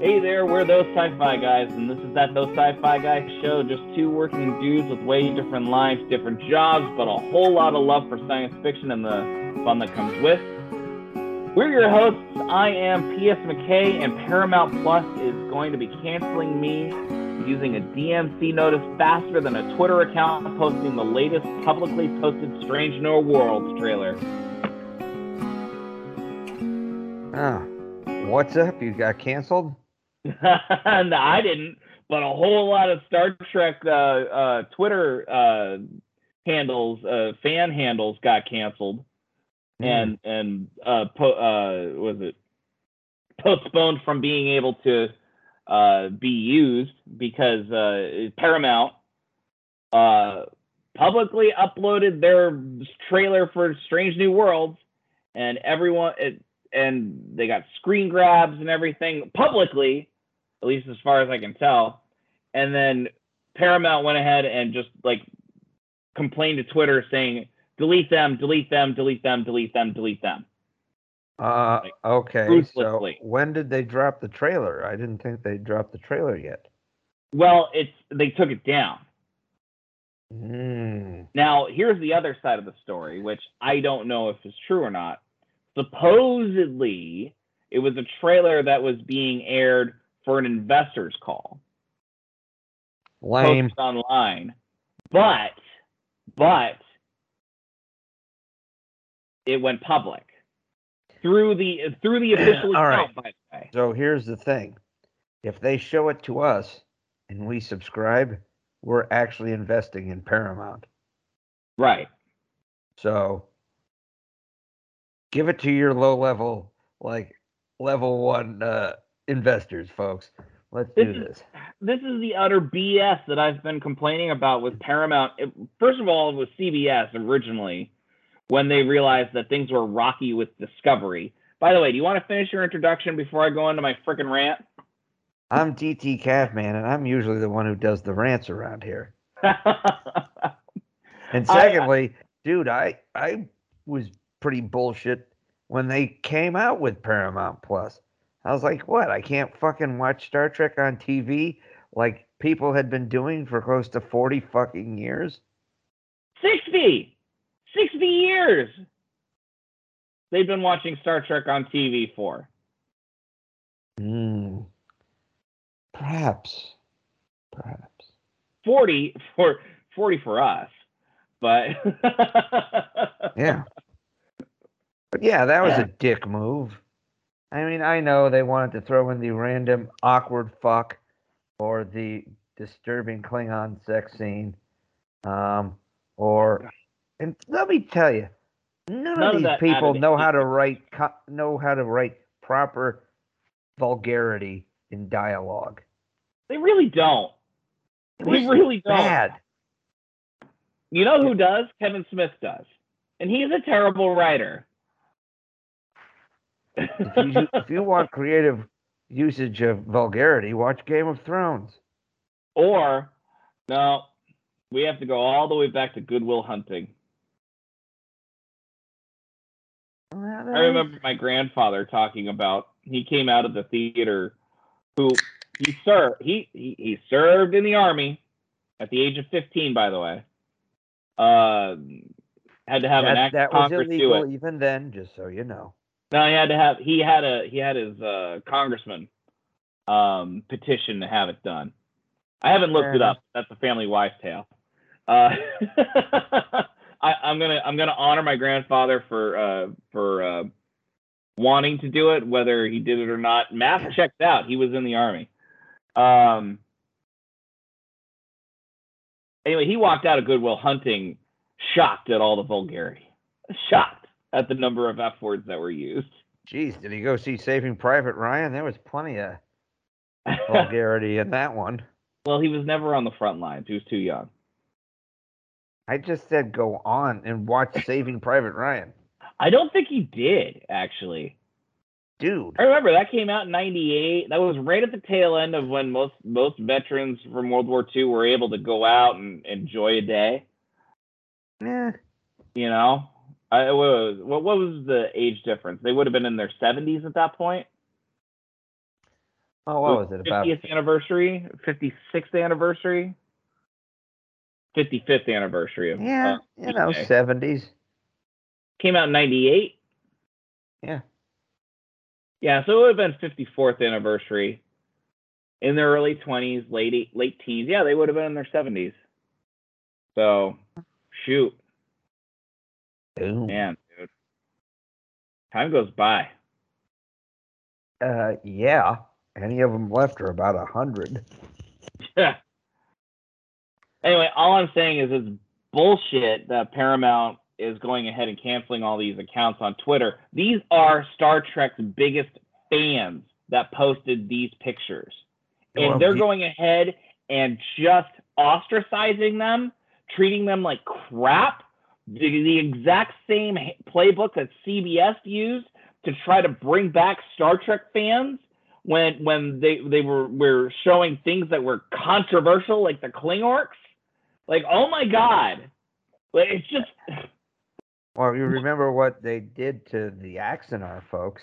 Hey there, we're those sci-fi guys, and this is that those sci-fi guys show. Just two working dudes with way different lives, different jobs, but a whole lot of love for science fiction and the fun that comes with. We're your hosts. I am P.S. McKay, and Paramount Plus is going to be canceling me using a DMC notice faster than a Twitter account posting the latest publicly posted Strange New Worlds trailer. Ah, what's up? You got canceled? no, I didn't, but a whole lot of Star Trek uh, uh, Twitter uh, handles, uh, fan handles, got canceled, Hmm. and and uh, po- uh, was it? Postponed from being able to uh, be used because uh, Paramount uh, publicly uploaded their trailer for Strange New Worlds, and everyone it, and they got screen grabs and everything publicly, at least as far as I can tell. And then Paramount went ahead and just like complained to Twitter saying, delete them, delete them, delete them, delete them, delete them. Uh, Like, okay. So when did they drop the trailer? I didn't think they dropped the trailer yet. Well, it's they took it down. Hmm. Now, here's the other side of the story, which I don't know if is true or not. Supposedly, it was a trailer that was being aired for an investor's call. Lame. posted online. But, but it went public through the through the official All account. right. By the way, So here's the thing: if they show it to us and we subscribe, we're actually investing in Paramount. right? So give it to your low level, like level one uh, investors, folks. Let's This do is- this. This is the utter BS that I've been complaining about with Paramount. It, first of all, it was CBS originally when they realized that things were rocky with Discovery. By the way, do you want to finish your introduction before I go into my freaking rant? I'm DT Calfman, and I'm usually the one who does the rants around here. And I- secondly, dude, I I was pretty bullshit when they came out with Paramount Plus. I was like, what? I can't fucking watch Star Trek on TV like people had been doing for close to 40 fucking years? 60 60 years they've been watching star trek on tv for Hmm. Perhaps. Perhaps. 40 for 40 for us but Yeah. But yeah, that was a dick move. I mean, I know they wanted to throw in the random awkward fuck or the disturbing Klingon sex scene. Um, or, and let me tell you, none, None of of these that people know how to write know how to write proper vulgarity in dialogue. they really don't they really don't bad. you know who does kevin smith does and he's a terrible writer If you if you want creative usage of vulgarity, watch Game of Thrones. or no we have to go all the way back to goodwill hunting I remember my grandfather talking about he came out of the theater who he served he, he he served in the army at the age of 15 by the way uh had to have an that, act that was illegal even then, just so you know. No he had to have he had a he had his uh congressman um petition to have it done. I haven't looked it up. that's a family wives tale. Uh I, i'm gonna i'm gonna honor my grandfather for uh for uh wanting to do it, whether he did it or not. Math checked out. He was in the army. Um, anyway, he walked out of Goodwill Hunting shocked at all the vulgarity, shocked at the number of F words that were used. Jeez, did he go see Saving Private Ryan? There was plenty of vulgarity in that one. well, he was never on the front lines. He was too young. I just said go on and watch Saving Private Ryan. I don't think he did, actually. Dude, I remember that came out in '98. That was right at the tail end of when most most veterans from World War II were able to go out and enjoy a day. eh, You know, I, what, was, what was the age difference? They would have been in their 70s at that point. Oh, what was it about? 50th anniversary, 56th anniversary, 55th anniversary of Yeah, uh, you know, okay. seventies. came out in 98. Yeah. Yeah, so it would have been 54th anniversary in their early 20s, late late teens. Yeah, they would have been in their 70s. So, shoot, Boom. man, dude. Time goes by. Uh, yeah. Any of them left are about a hundred. Yeah. anyway, all I'm saying is it's bullshit that Paramount is going ahead and canceling all these accounts on Twitter. These are Star Trek's biggest fans that posted these pictures. And Well, they're you- going ahead and just ostracizing them, treating them like crap. The, the exact same playbook that CBS used to try to bring back Star Trek fans when when they they were were showing things that were controversial, like the Klingorcs. Like, oh my god, like it's just Well, you remember what they did to the Axanar folks.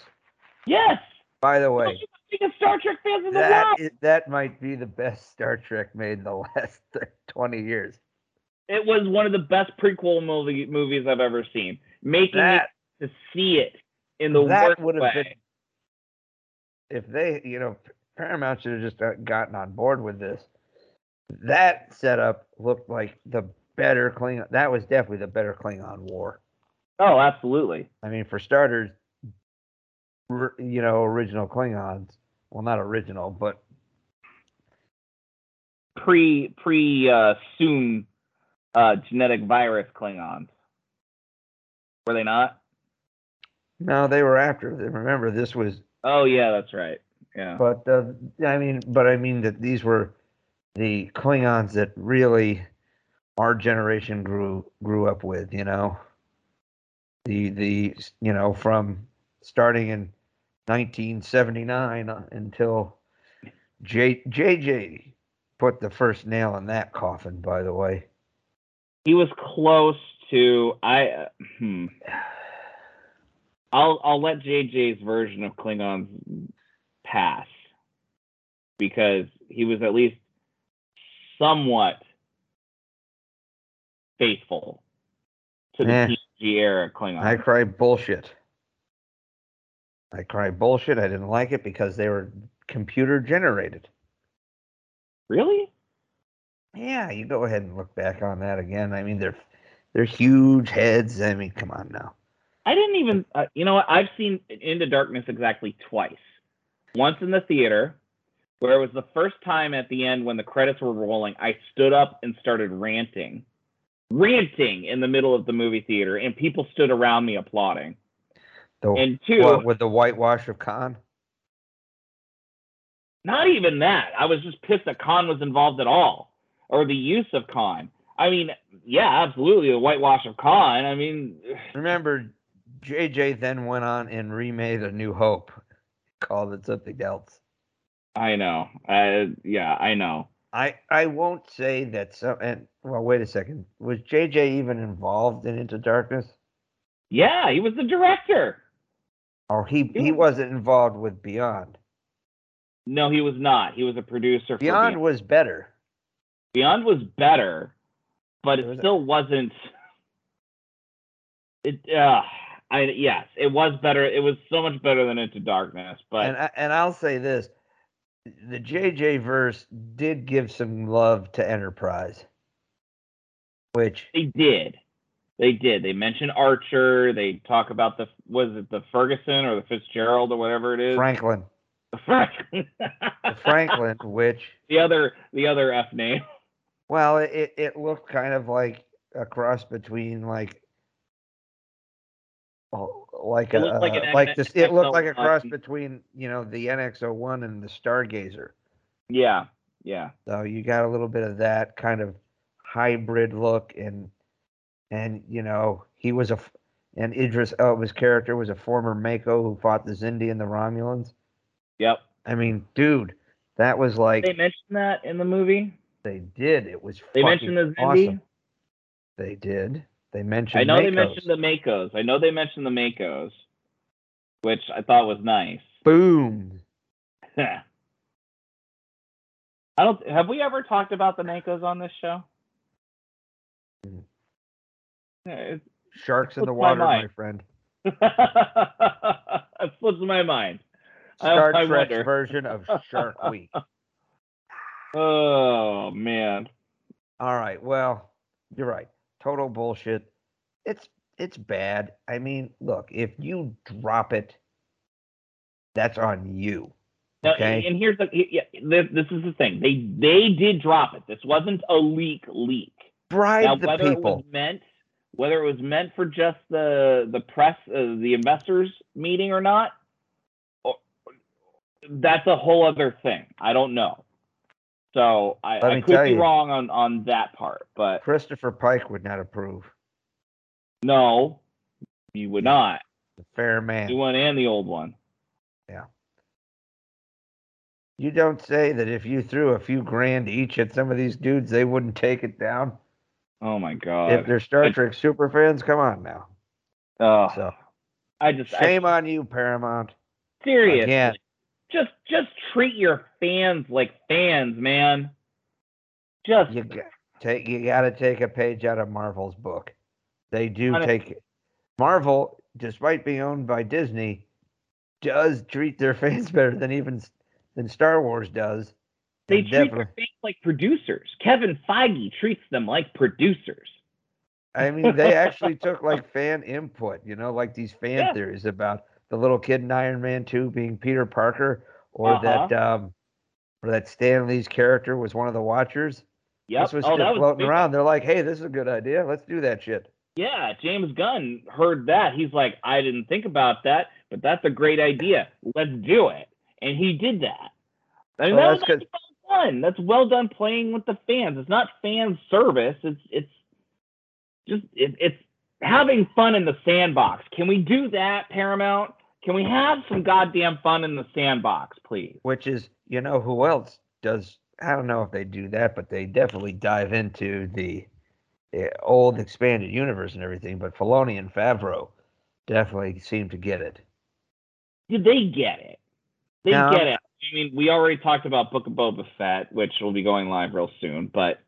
yes. By the way, the Star Trek fans in the that world. is, that might be the best Star Trek made in the last twenty years. It was one of the best prequel movie movies I've ever seen. Making That it to see it in the that worst would have way. been if they, you know, Paramount should have just uh, gotten on board with this. That setup looked like the better Klingon. That was definitely the better Klingon War. Oh, absolutely. I mean, for starters, you know, original Klingons. Well, not original, but Pre pre uh, soon uh, genetic virus Klingons. Were they not? no, they were after. Remember, this was Oh yeah, that's right. Yeah. But uh, I mean, but I mean that these were the Klingons that really our generation grew grew up with. You know, the the you know from starting in 1979 until J, JJ put the first nail in that coffin. By the way, He was close to I. Uh, hmm. I'll I'll let JJ's version of Klingons pass because he was at least somewhat faithful to the Eh. TNG era Klingons. I cry bullshit. I cry bullshit. I didn't like it because they were computer generated. really? Yeah, you go ahead and look back on that again. I mean, they're they're huge heads. I mean, come on now. I didn't even. Uh, you know what? I've seen Into Darkness exactly twice. Once in the theater, where it was the first time at the end when the credits were rolling, I stood up and started ranting, ranting in the middle of the movie theater, and people stood around me applauding. The, And two, what, with the whitewash of Khan? not even that. I was just pissed that Khan was involved at all, or the use of Khan. I mean, yeah, absolutely, the whitewash of Khan. I mean, Remember, JJ then went on and remade A New Hope, called it something else. I know. Uh, yeah, I know. I I won't say that So, And well, wait a second. Was JJ even involved in Into Darkness? Yeah, he was the director. Or he He he was- wasn't involved with Beyond. No, he was not. He was a producer. For Beyond Beyond, was better. Beyond was better, but It still wasn't. It. Uh, I yes, it was better. It was so much better than Into Darkness, but and I, and I'll say this: the JJ verse did give some love to Enterprise, which they did. They did. They mentioned Archer. They talk about the was it the Ferguson or the Fitzgerald or whatever it is. Franklin, Franklin. the Franklin, which the other the other F name. Well, it it looked kind of like a cross between like. oh, Like It a looked like uh, an like this, it looked like a cross between you know the NX01 and the Stargazer. Yeah, yeah. So you got a little bit of that kind of hybrid look, and and you know he was a and Idris Elba's character was a former MACO who fought the Xindi and the Romulans. Yep. I mean, dude, that was like They mentioned that in the movie. They did. It was They mentioned the awesome. They did. They mentioned. I know they mentioned the MACOs. I know they mentioned the MACOs, which I thought was nice. boom. I don't. Have we ever talked about the MACOs on this show? Mm. Yeah, Sharks in the my water, my mind. friend. it slips my mind. Star wonder. version of Shark Week. Oh man. All right. Well, you're right. Total bullshit. It's it's bad. I mean, look, if you drop it, that's on you. Now, Okay. and here's the yeah, this, this is the thing. They they did drop it. This wasn't a leak leak. Bribe now the whether it people. was meant whether it was meant for just the the press uh, the investors meeting or not, or, that's a whole other thing. I don't know. So I, I could be you. wrong on on that part, but Christopher Pike would not approve. no, you would not. The fair The man. new one and the old one. Yeah. You don't say that if you threw a few grand each at some of these dudes, they wouldn't take it down. Oh my god! if they're Star I- Trek super fans, come on now. Oh, So I just I, shame on you, Paramount. seriously. Again. Just just treat your fans like fans, man. Just You got, take you got to take a page out of Marvel's book. They do take Marvel, despite being owned by Disney, does treat their fans better than even than Star Wars does. they treat their fans like producers. Kevin Feige treats them like producers. I mean, they actually took like fan input, you know, like these fan Yeah. theories about the little kid in Iron Man 2 being Peter Parker, or Uh-huh. that um, or that Stan Lee's character was one of the Watchers. Yep. This was oh, was floating big. around. They're like, "Hey, this is a good idea. Let's do that shit." Yeah, James Gunn heard that. He's like, I didn't think about that, but that's a great idea. Let's do it. And he did that. I mean, Well, that that's was well done. That's well done playing with the fans. It's not fan service. It's it's just it, it's having fun in the sandbox. Can we do that, Paramount? Can we have some goddamn fun in the sandbox, please? Which is, you know, who else does? I don't know if they do that, but they definitely dive into the, old expanded universe and everything. But Filoni and Favreau definitely seem to get it. Did they get it? They No. get it. I mean, we already talked about Book of Boba Fett, which will be going live real soon, but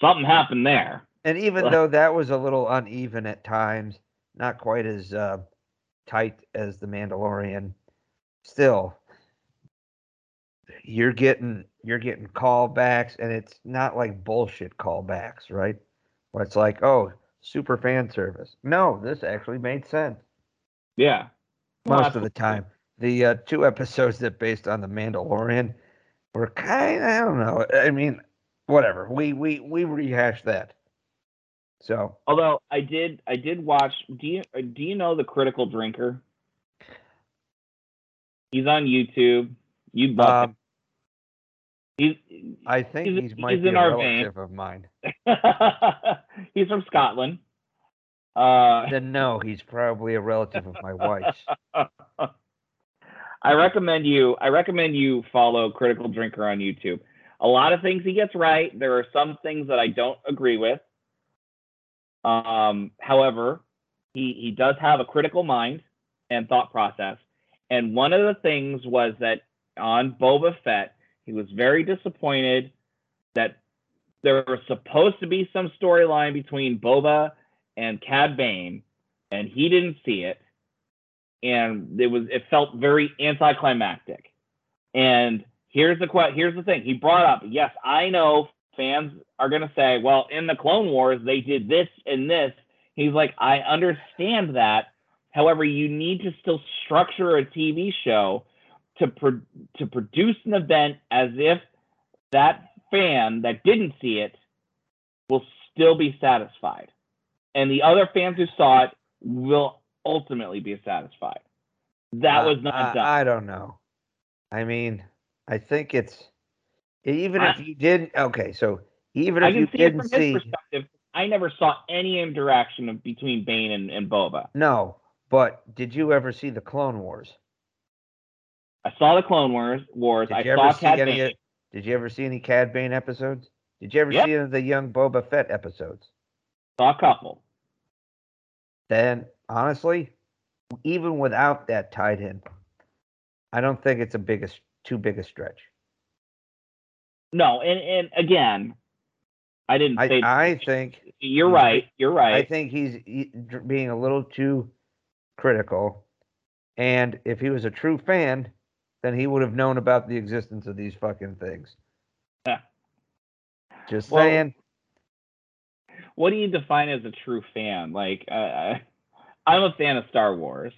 something happened there. And even though that was a little uneven at times, not quite as uh, tight as the Mandalorian, still, you're getting you're getting callbacks, and it's not like bullshit callbacks, right? Where it's like, oh, super fan service. No, this actually made sense Yeah. Well, most of the time. The uh, two episodes that based on the Mandalorian were kind. Of I don't know. I mean, whatever. We we we rehashed that. So Although I did, I did watch. Do you do you know the Critical Drinker? He's on YouTube. You'd love um. I think He's- he's, might he's be in a our vein. of mine. He's he's from Scotland. Uh, Then no, he's probably a relative of my wife's. I recommend you. I recommend you follow Critical Drinker on YouTube. A lot of things he gets right. There are some things that I don't agree with. Um, however, he he does have a critical mind and thought process. And one of the things was that on Boba Fett, he was very disappointed that there was supposed to be some storyline between Boba and Cad Bane, and he didn't see it and it was it felt very anticlimactic. And here's the here's the thing. He brought up, yes, I know fans are going to say, well, in the Clone Wars they did this and this. He's like, I understand that. However, you need to still structure a TV show to pro- to produce an event as if that fan that didn't see it will still be satisfied. And the other fans who saw it will ultimately be satisfied. That uh, was not I, done. I don't know. I mean, I think it's even I- if you did. Okay, so even if you see didn't from see, perspective. I never saw any interaction between Bane and, and Boba. no, but did you ever see the Clone Wars? I saw the Clone Wars. Wars. Did I you saw ever see Cad any? Bane. Did you ever see any Cad Bane episodes? Did you ever Yep. see any of the young Boba Fett episodes? Saw a couple. then honestly, even without that tied in, I don't think it's a biggest too big a stretch. No, and and again, I didn't I. I think you're right. You're right. I think he's he- being a little too critical. And if he was a true fan, then he would have known about the existence of these fucking things. Yeah. Just Well, saying. what do you define as a true fan? Like, uh, I'm a fan of Star Wars.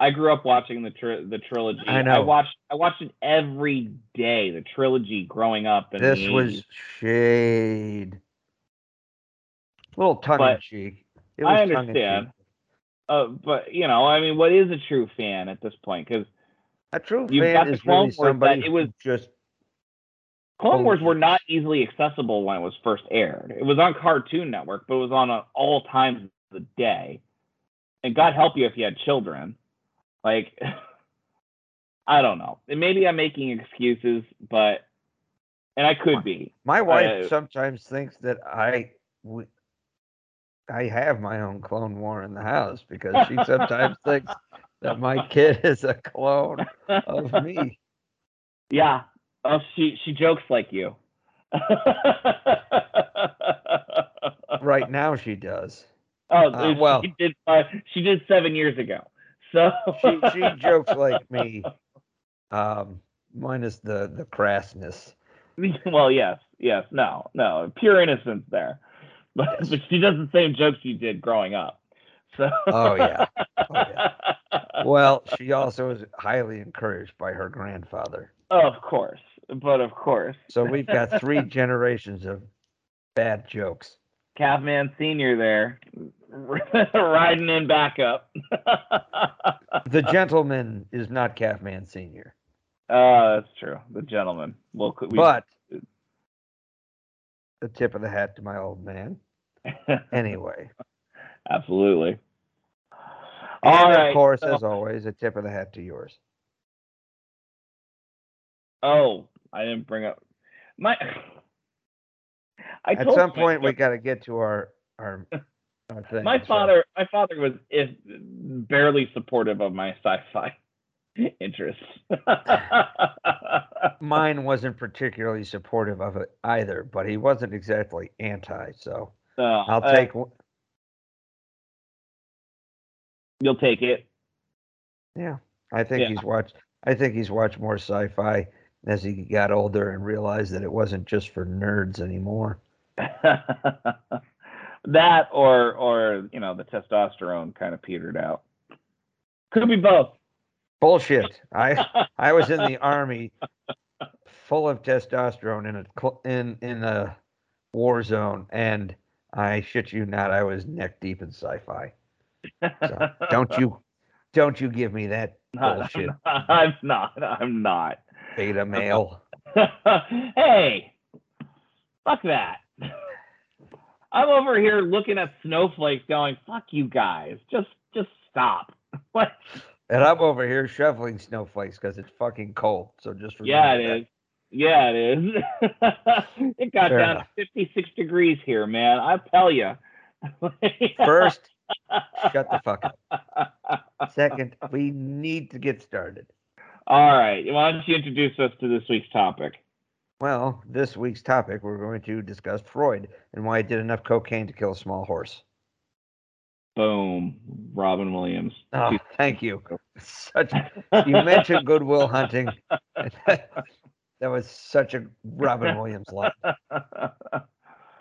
I grew up watching the tri- the trilogy. I know. I watched I watched it every day. The trilogy growing up. In This was 80s. shade. little tongue in cheek. It I was in understand. Uh, but you know, I mean, what is a true fan at this point? Because A true fan the is Clone really Wars somebody it was- just Clone Wars were not easily accessible when it was first aired. It was on Cartoon Network, but it was on all times of the day. And God help you if you had children. Like, I don't know. And maybe I'm making excuses, but and I could be. My wife Uh, sometimes thinks that I w- I have my own clone war in the house because she sometimes thinks that my kid is a clone of me. Yeah. Oh, she she jokes like you. Right now she does. Oh, Uh, she did. Uh, she did seven years ago. So She she jokes like me. Um minus the the crassness. well, yes, yes, no, no, pure innocence there. But, but she does the same jokes she did growing up. So. Oh, yeah. yeah. Well, she also is highly encouraged by her grandfather. of course, but of course, So we've got three generations of bad jokes. Calfman Senior there, riding in backup. The gentleman is not Calfman Senior. Oh, that's true. The gentleman. Well, we, But the tip of the hat to my old man. Anyway. absolutely. And All of course, so- as always, a tip of the hat to yours. oh, I didn't bring up my. I At some point, we got to get to our our, our thing. my father, my father was if barely supportive of my sci-fi interests. Mine wasn't particularly supportive of it either, but he wasn't exactly anti. So So, I'll uh, take. one- You'll take it. Yeah, I think Yeah. he's watched. I think he's watched more sci-fi as he got older and realized that it wasn't just for nerds anymore. that or or you know the testosterone kind of petered out. Could be both. Bullshit. I I was in the army, full of testosterone in a in in a war zone, and I shit you not, I was neck deep in sci-fi. So don't you don't you give me that bullshit, I'm not. I'm not. Beta male. hey, fuck that. I'm over here looking at snowflakes, going, "Fuck you guys, just just stop." What? And I'm over here shoveling snowflakes because it's fucking cold. So just Yeah, it is. Yeah, it is. it got Fair down enough. to 56 degrees here, man. I tell you. First, shut the fuck up. Second, we need to get started. All right. Why don't you introduce us to this week's topic? Well, this week's topic, we're going to discuss Freud and why he did enough cocaine to kill a small horse. Boom. Robin Williams. Oh, thank you. Such you mentioned Goodwill Hunting. that was such a Robin Williams line.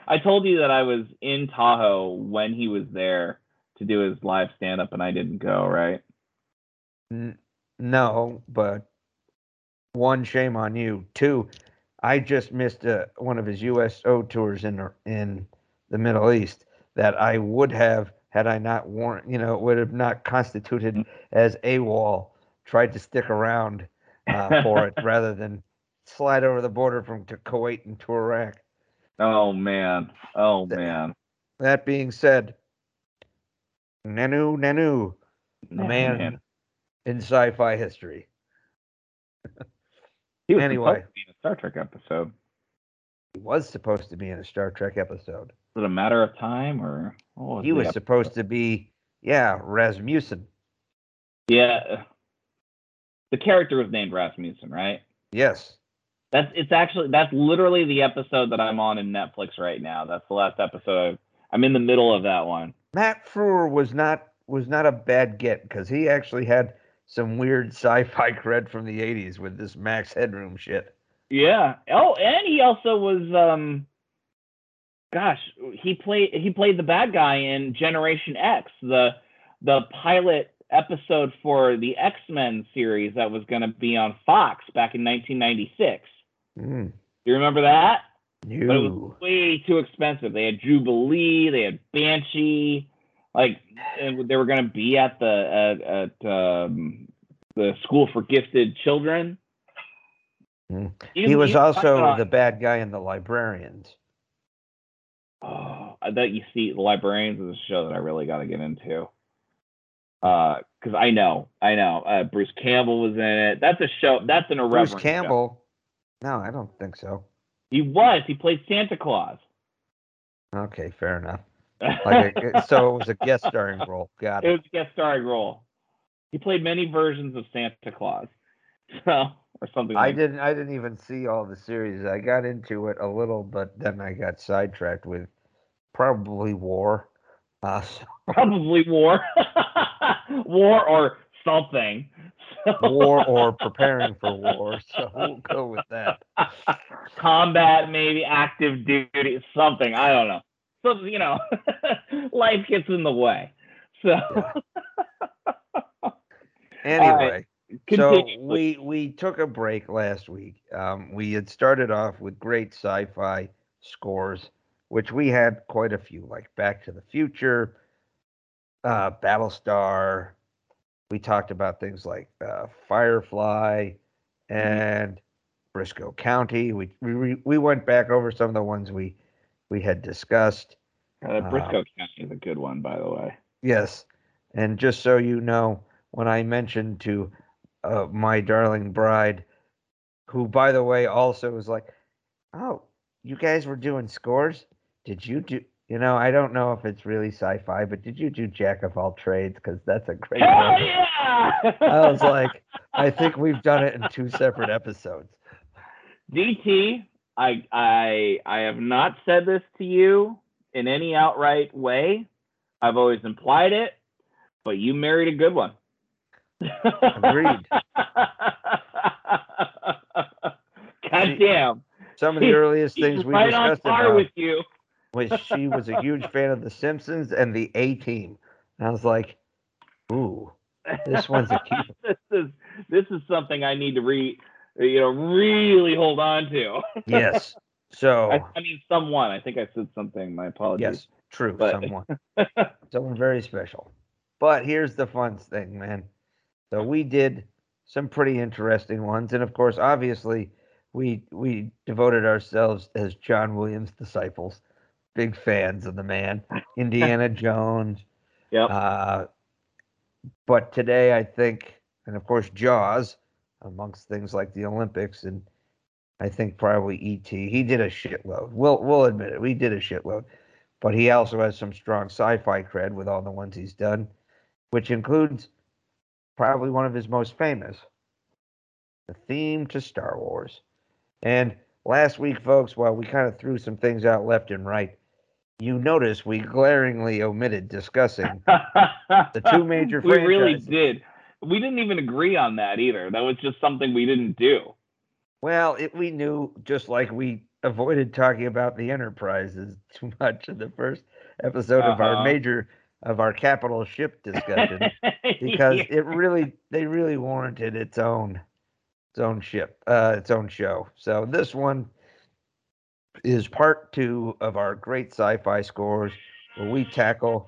I told you that I was in Tahoe when he was there to do his live stand up and I didn't go, right? No, but one, shame on you. Two, I just missed uh, one of his USO tours in the- in the Middle East that I would have had I not warned. You know, it would have not constituted as a wall. Tried to stick around uh, for it rather than slide over the border from to Kuwait and to Iraq. Oh man. Oh Th- man. That being said, Nanu Nanu, man. In sci-fi history. He was Anyway. supposed to be in a Star Trek episode. He was supposed to be in a Star Trek episode. Was it a matter of time or what He was supposed to be, yeah, Rasmussen. Yeah. The character was named Rasmussen, right? Yes. That's it's actually that's literally the episode that I'm on in Netflix right now. That's the last episode. I'm in the middle of that one. Matt Frewer was not was not a bad get because he actually had some weird sci-fi cred from the '80s with this Max Headroom shit. Yeah. Oh, and he also was um gosh, he played he played the bad guy in Generation X, the the pilot episode for the X-Men series that was going to be on Fox back in 1996. Mm. You remember that? You. But it was way too expensive. They had Jubilee, they had Banshee, like and they were going to be at the at, at um, the School for Gifted Children. Mm. He was also uh, the bad guy in the Librarians. Oh, I bet you see the librarians is a show that I really got to get into. Uh, because I know, I know, uh, Bruce Campbell was in it. That's a show. That's an irreverent. Bruce show. Campbell. No, I don't think so. He was. He played Santa Claus. Okay, fair enough. Like, a, so it was a guest starring role. Got it it. was a guest starring role. He played many versions of Santa Claus, so or something. I like didn't. I didn't even see all the series. I got into it a little, but then I got sidetracked with probably war. Uh, so Probably war, war or something. So- war or preparing for war. So we'll go with that. combat, maybe active duty, something. I don't know. You know, life gets in the way. So Anyway, so we we took a break last week. Um, we had started off with great sci-fi scores, which we had quite a few, like Back to the Future, uh, Battlestar. We talked about things like uh, Firefly and Brisco County. We, we we went back over some of the ones we we had discussed. Uh, Brisco County is a good one, by the way. Yes. And just so you know, when I mentioned to uh, my darling bride, who, by the way, also was like, oh, you guys were doing scores? Did you do, you know, I don't know if it's really sci fi, but did you do Jack of all trades? Because that's a great Hell one. yeah! I was like, I think we've done it in two separate episodes. DT, I I I have not said this to you in any outright way. I've always implied it, but you married a good one. Agreed. God damn. Some of the earliest He's things we right on discussed par about with you. was she was a huge fan of The Simpsons and the A Team. And I was like, ooh, This one's a keeper. this is this is something I need to re you know really hold on to. yes. So I, I mean someone. I think I said something. My apologies. yes, true. But- Someone, someone very special. But here's the fun thing, man. So we did some pretty interesting ones, and of course, obviously, we we devoted ourselves as John Williams disciples, big fans of the man, Indiana Jones. Yeah. Uh, but today, I think, and of course, Jaws, amongst things like the Olympics, and I think probably E.T. He did a shitload. We'll we'll admit it. We did a shitload, but he also has some strong sci-fi cred with all the ones he's done, which includes probably one of his most famous, the theme to Star Wars. And last week, folks, while we kind of threw some things out left and right, you notice we glaringly omitted discussing the two major we really did. We didn't even agree on that either. That was just something we didn't do. Well, it, we knew, just like we avoided talking about the Enterprises too much in the first episode of our Uh-huh. major of our capital ship discussion, because it really they really warranted its own its own ship, uh, its own show. So this one is part two of our great sci-fi scores, where we tackle.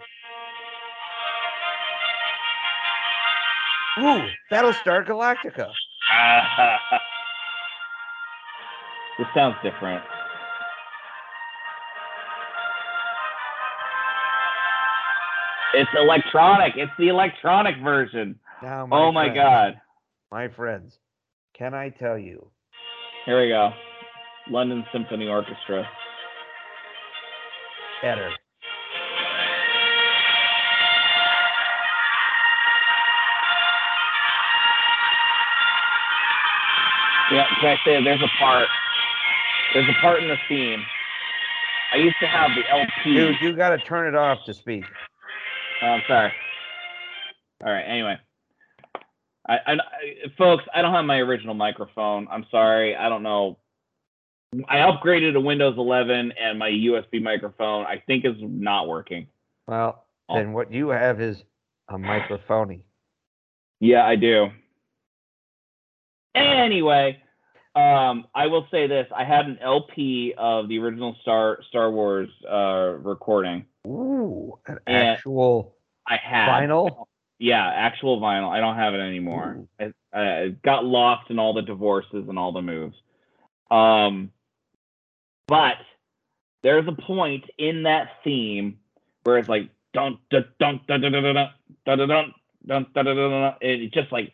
Ooh, Battlestar Galactica. this sounds different. It's electronic. It's the electronic version. Now, oh my friends- god. my friends, can I tell you? Here we go. London Symphony Orchestra. better. Yeah, can I say there's a part? There's a part in the theme. I used to have the LP. Dude, you got to turn it off to speak. Oh, I'm sorry. All right. Anyway, I, I, folks, I don't have my original microphone. I'm sorry. I don't know. I upgraded to Windows 11, and my USB microphone I think is not working. Well, Oh. then what you have is a microphony. Yeah, I do. Anyway, um, I will say this: I had an LP of the original Star Star Wars uh, recording. Ooh, an actual I had vinyl. Yeah, actual vinyl. I don't have it anymore. It, uh, it got lost in all the divorces and all the moves. Um, but there's a point in that theme where it's like dun dun dun dun dun dun dun dun dun dun dun dun dun dun dun dun. and It's just like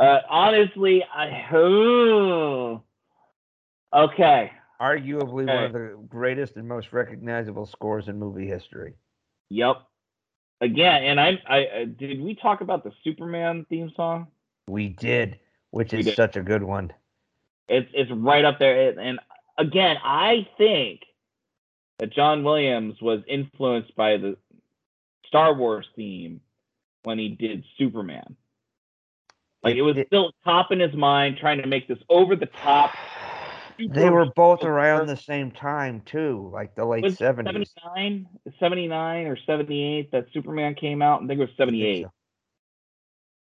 Uh, honestly, I. Oh. Okay. Arguably one of the greatest and most recognizable scores in movie history. Yep. Again, and I, I, I did we talk about the Superman theme song? We did, which We is did. such a good one. It's it's right up there. And again, I think that John Williams was influenced by the Star Wars theme when he did Superman. Like it was It- still top in his mind, trying to make this over the top. They were both around the same time too, like the late seventies. 79, 79 or 78 that Superman came out. I think it was 78.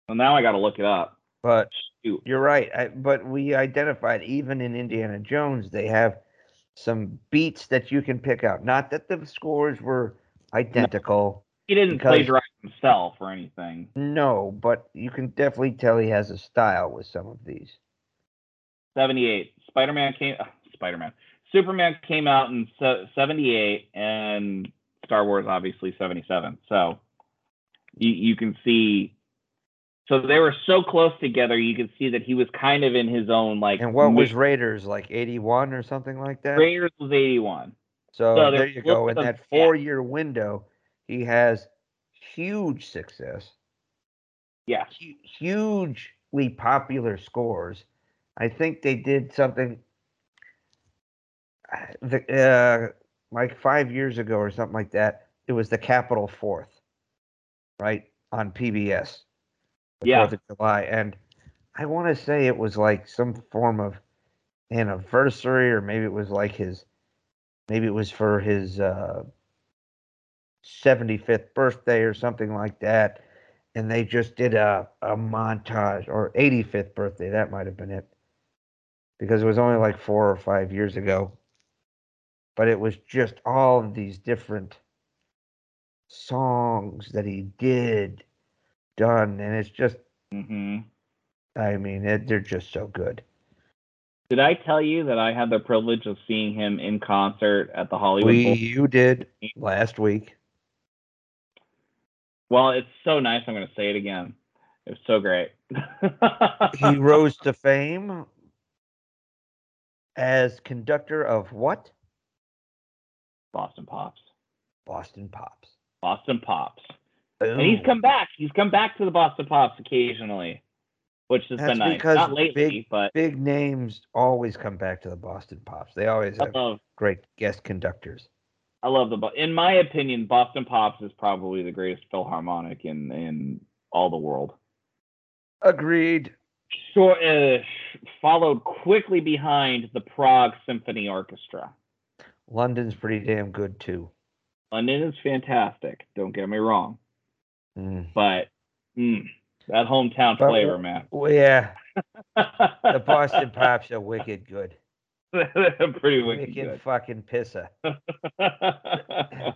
Well, now I got to look it up. But Shoot. you're right. I, but we identified even in Indiana Jones, they have some beats that you can pick out. Not that the scores were identical. He didn't Because- plagiarize himself or anything. No, but you can definitely tell he has a style with some of these. 78. Spider-Man came. Uh, Spider-Man. Superman came out in 78, and Star Wars obviously 77. So you you can see. So they were so close together. You could see that he was kind of in his own like. And what was. Raiders like 81 or something like that? Raiders was 81. So, So there you go. In that four year window, he has huge success, Yeah. hu- hugely popular scores. I think they did something uh, the, uh, like five years ago or something like that. It was the Capitol Fourth, right? On PBS. Yeah. Fourth of July. And I want to say it was like some form of anniversary, or maybe it was like his, maybe it was for his uh, 75th birthday or something like that. And they just did a, a montage, or 85th birthday, that might have been it. Because it was only like four or five years ago. But it was just all of these different songs that he did done. And it's just, hmm I mean, it, they're just so good. Did I tell you that I had the privilege of seeing him in concert at the Hollywood We, Bowl? you did last week. Well, it's so nice. I'm going to say it again. It was so great. He rose to fame as conductor of what? Boston Pops. Boston Pops. Boston Pops. And he's come back. He's come back to the Boston Pops occasionally, which has That's been nice. because Not lately, big- but Big names always come back to the Boston Pops. They always have love great guest conductors. I love the Bo- in my opinion, Boston Pops is probably the greatest philharmonic in in all the world. Agreed. Short, uh, followed quickly behind the Prague Symphony Orchestra. London's pretty damn good too. London is fantastic. Don't get me wrong, Mm. but mm, that hometown But- flavor, man. Well, yeah, the Boston Pops are wicked good. pretty wicked Wicked fucking pisser.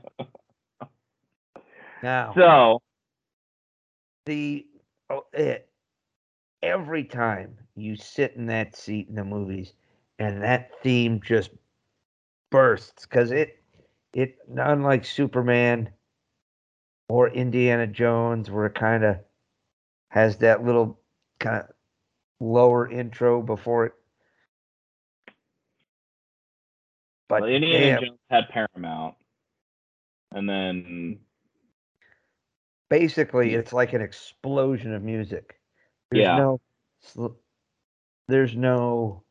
Now, so the oh, it, every time you sit in that seat in the movies and that theme just bursts because it it unlike Superman or Indiana Jones, where it kind of has that little kind of lower intro before it. But well, Indiana Jones had Paramount, and then basically it's like an explosion of music. There's yeah. no there's no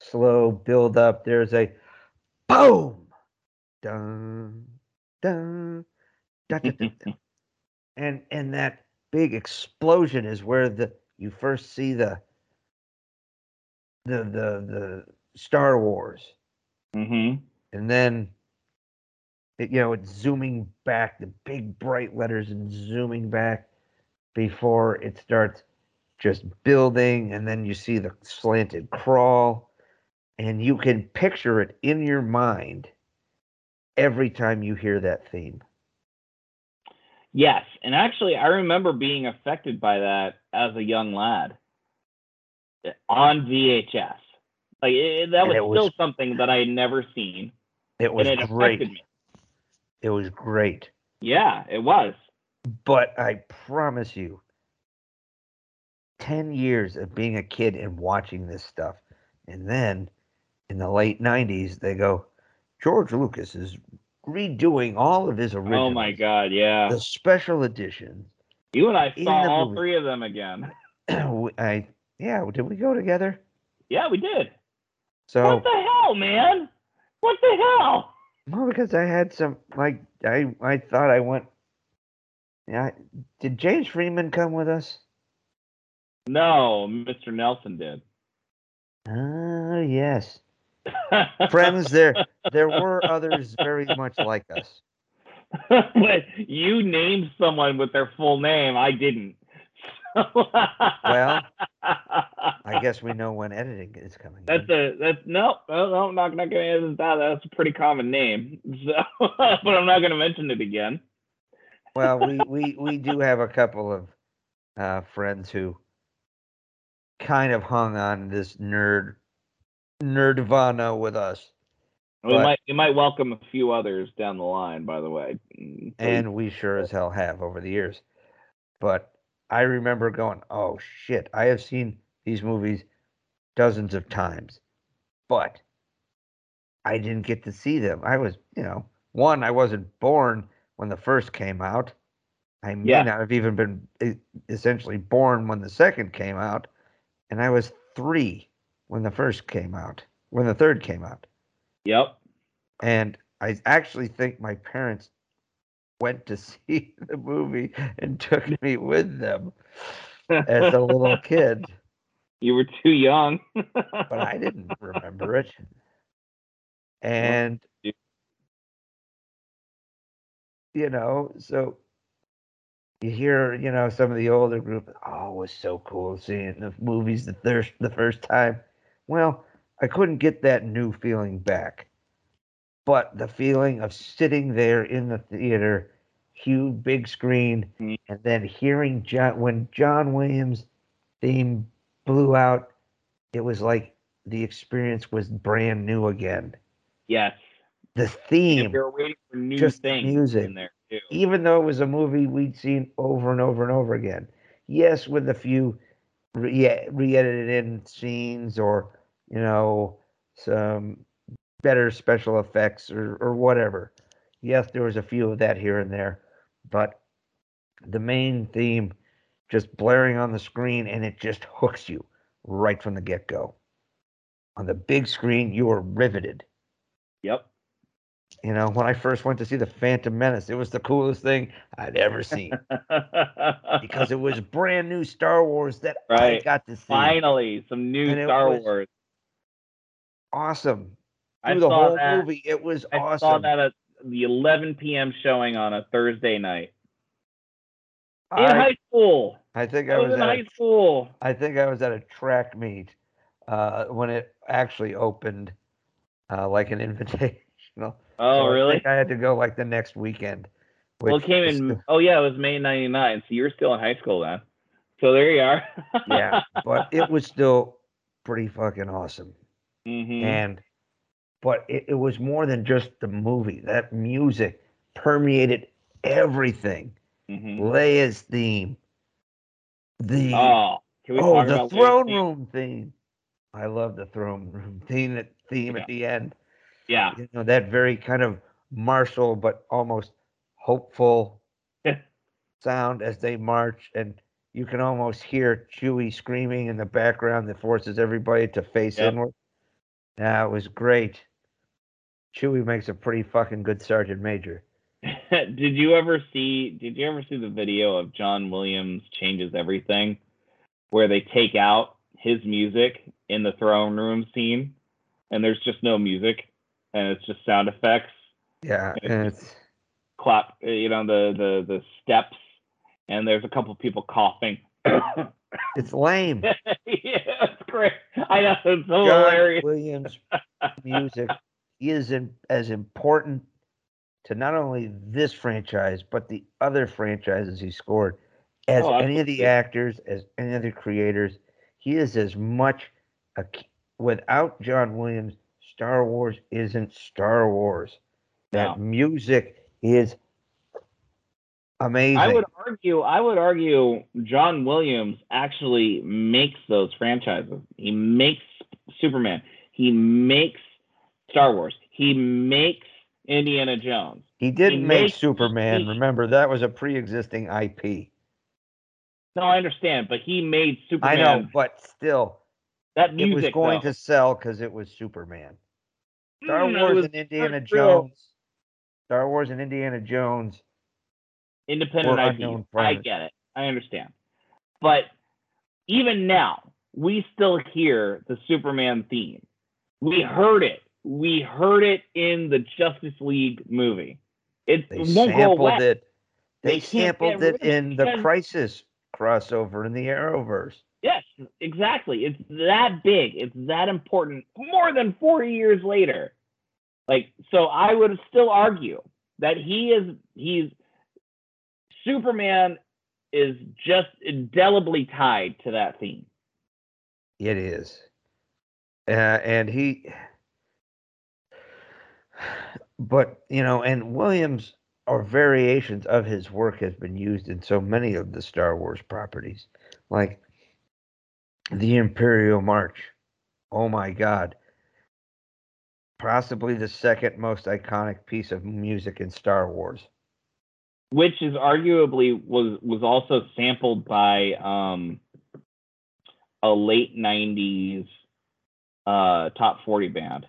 slow build up. There's a boom, dun, dun, dun, dun, dun, dun. and and that big explosion is where the you first see the the the the Star Wars, mm-hmm. and then it, you know it's zooming back, the big bright letters and zooming back before it starts just building, and then you see the slanted crawl, and you can picture it in your mind every time you hear that theme. Yes, and actually, I remember being affected by that as a young lad eh, on VHS. Like it, that was, was, still something that I had never seen. It was it great. It was great. Yeah, it was. But I promise you, 10 years of being a kid and watching this stuff. And then in the late 90s, they go, George Lucas is redoing all of his original. Oh my God, yeah. The special editions. You and I saw all movie. three of them again. I, yeah, did we go together? Yeah, we did. So what the hell, man? What the hell? Well, because I had some like I I thought I went. Yeah, did James Freeman come with us? No, Mr. Nelson did. Ah, yes. Friends, there there were others very much like us. but you named someone with their full name. I didn't. well, I guess we know when editing is coming. That's in. a that's no, no, I'm not, not gonna edit that. That's a pretty common name. So, but I'm not gonna mention it again. well, we we we do have a couple of uh, friends who kind of hung on this nerd nerdvana with us. We but, might we might welcome a few others down the line, by the way. Mm, and we sure as hell have over the years. But I remember going, "Oh shit! I have seen these movies dozens of times, but I didn't get to see them. I was, you know, one, I wasn't born when the first came out. I may yeah. not have even been essentially born when the second came out and I was three when the first came out, when the third came out. Yep. And I actually think my parents went to see the movie and took me with them as a little kid. You were too young. but I didn't remember it. And, you know, so you hear, you know, some of the older group, oh, it was so cool seeing the movies the first the first time. Well, I couldn't get that new feeling back. But the feeling of sitting there in the theater, huge big screen, mm-hmm. and then hearing John when John Williams theme blew out, it was like the experience was brand new again. Yes. The theme, were waiting for new just things music. in there too. Even though it was a movie we'd seen over and over and over again. Yes, with a few re- edited in scenes or, you know, some better special effects or, or whatever. Yes, there was a few of that here and there, but the main theme just blaring on the screen and it just hooks you right from the get go. On the big screen, you are riveted. Yep. You know, when I first went to see the Phantom Menace, it was the coolest thing I'd ever seen because it was brand new Star Wars that right. I got to see. Finally, some new and Star Wars. Awesome. Through I the whole that. movie, it was I awesome. saw that at the 11 p.m. showing on a Thursday night in I, high school. I think I, was, in high a, school. I think I was at a track meet uh, when it actually opened, uh, like an invitation. Oh, so really? I, I, had to go like the next weekend. Well, it came in. Oh, yeah, it was May '99. So you're still in high school then. So there you are. yeah, but it was still pretty fucking awesome. Mm-hmm. And but it, it was more than just the movie. That music permeated everything. Mhm. Leia's theme, the Oh, oh, the throne Leia's room theme. I love the throne room theme. At, theme Yeah. at the end. Yeah. You know that very kind of martial but almost hopeful sound as they march, and you can almost hear Chewie screaming in the background that forces everybody to face Yep. inward. Yeah, it was great. Chewie makes a pretty fucking good sergeant major. did you ever see did you ever see the video of John Williams changes everything? Where they take out his music in the throne room scene and there's just no music and it's just sound effects. Yeah, and it's clap uh, you know the the the steps and there's a couple of people coughing. It's lame. Yeah it's great. I know it's so John hilarious. Williams' music is in, as important to not only this franchise but the other franchises he scored as Oh, any of the actors, as any of the creators. He is as much a without John Williams, Star Wars isn't Star Wars. That No. music is amazing. I would argue I would argue John Williams actually makes those franchises. He makes Superman. He makes Star Wars. He makes Indiana Jones. he didn't he make Superman. he- Remember that was a pre-existing IP. No, I understand, but he made I Superman. know, but still, that it music was going though. to sell because it was Superman. Star Mm, Wars and Indiana. Jones. Star Wars and Indiana Jones. independent IP. I get it. I understand. But even now, we still hear the Superman theme. We heard it. We heard it in the Justice League movie. It They won't go sampled away. it. They, They sampled it in the Crisis crossover in the Arrowverse. Yes, exactly. It's that big. It's that important. More than 40 years later. Like, so I would still argue that he is he's Superman is just indelibly tied to that theme. It is. Uh, and he, but you know, and Williams or variations of his work has been used in so many of the Star Wars properties, like the Imperial March. Oh my God. Possibly the second most iconic piece of music in Star Wars. which is arguably was was also sampled by um a late 90s uh top 40 band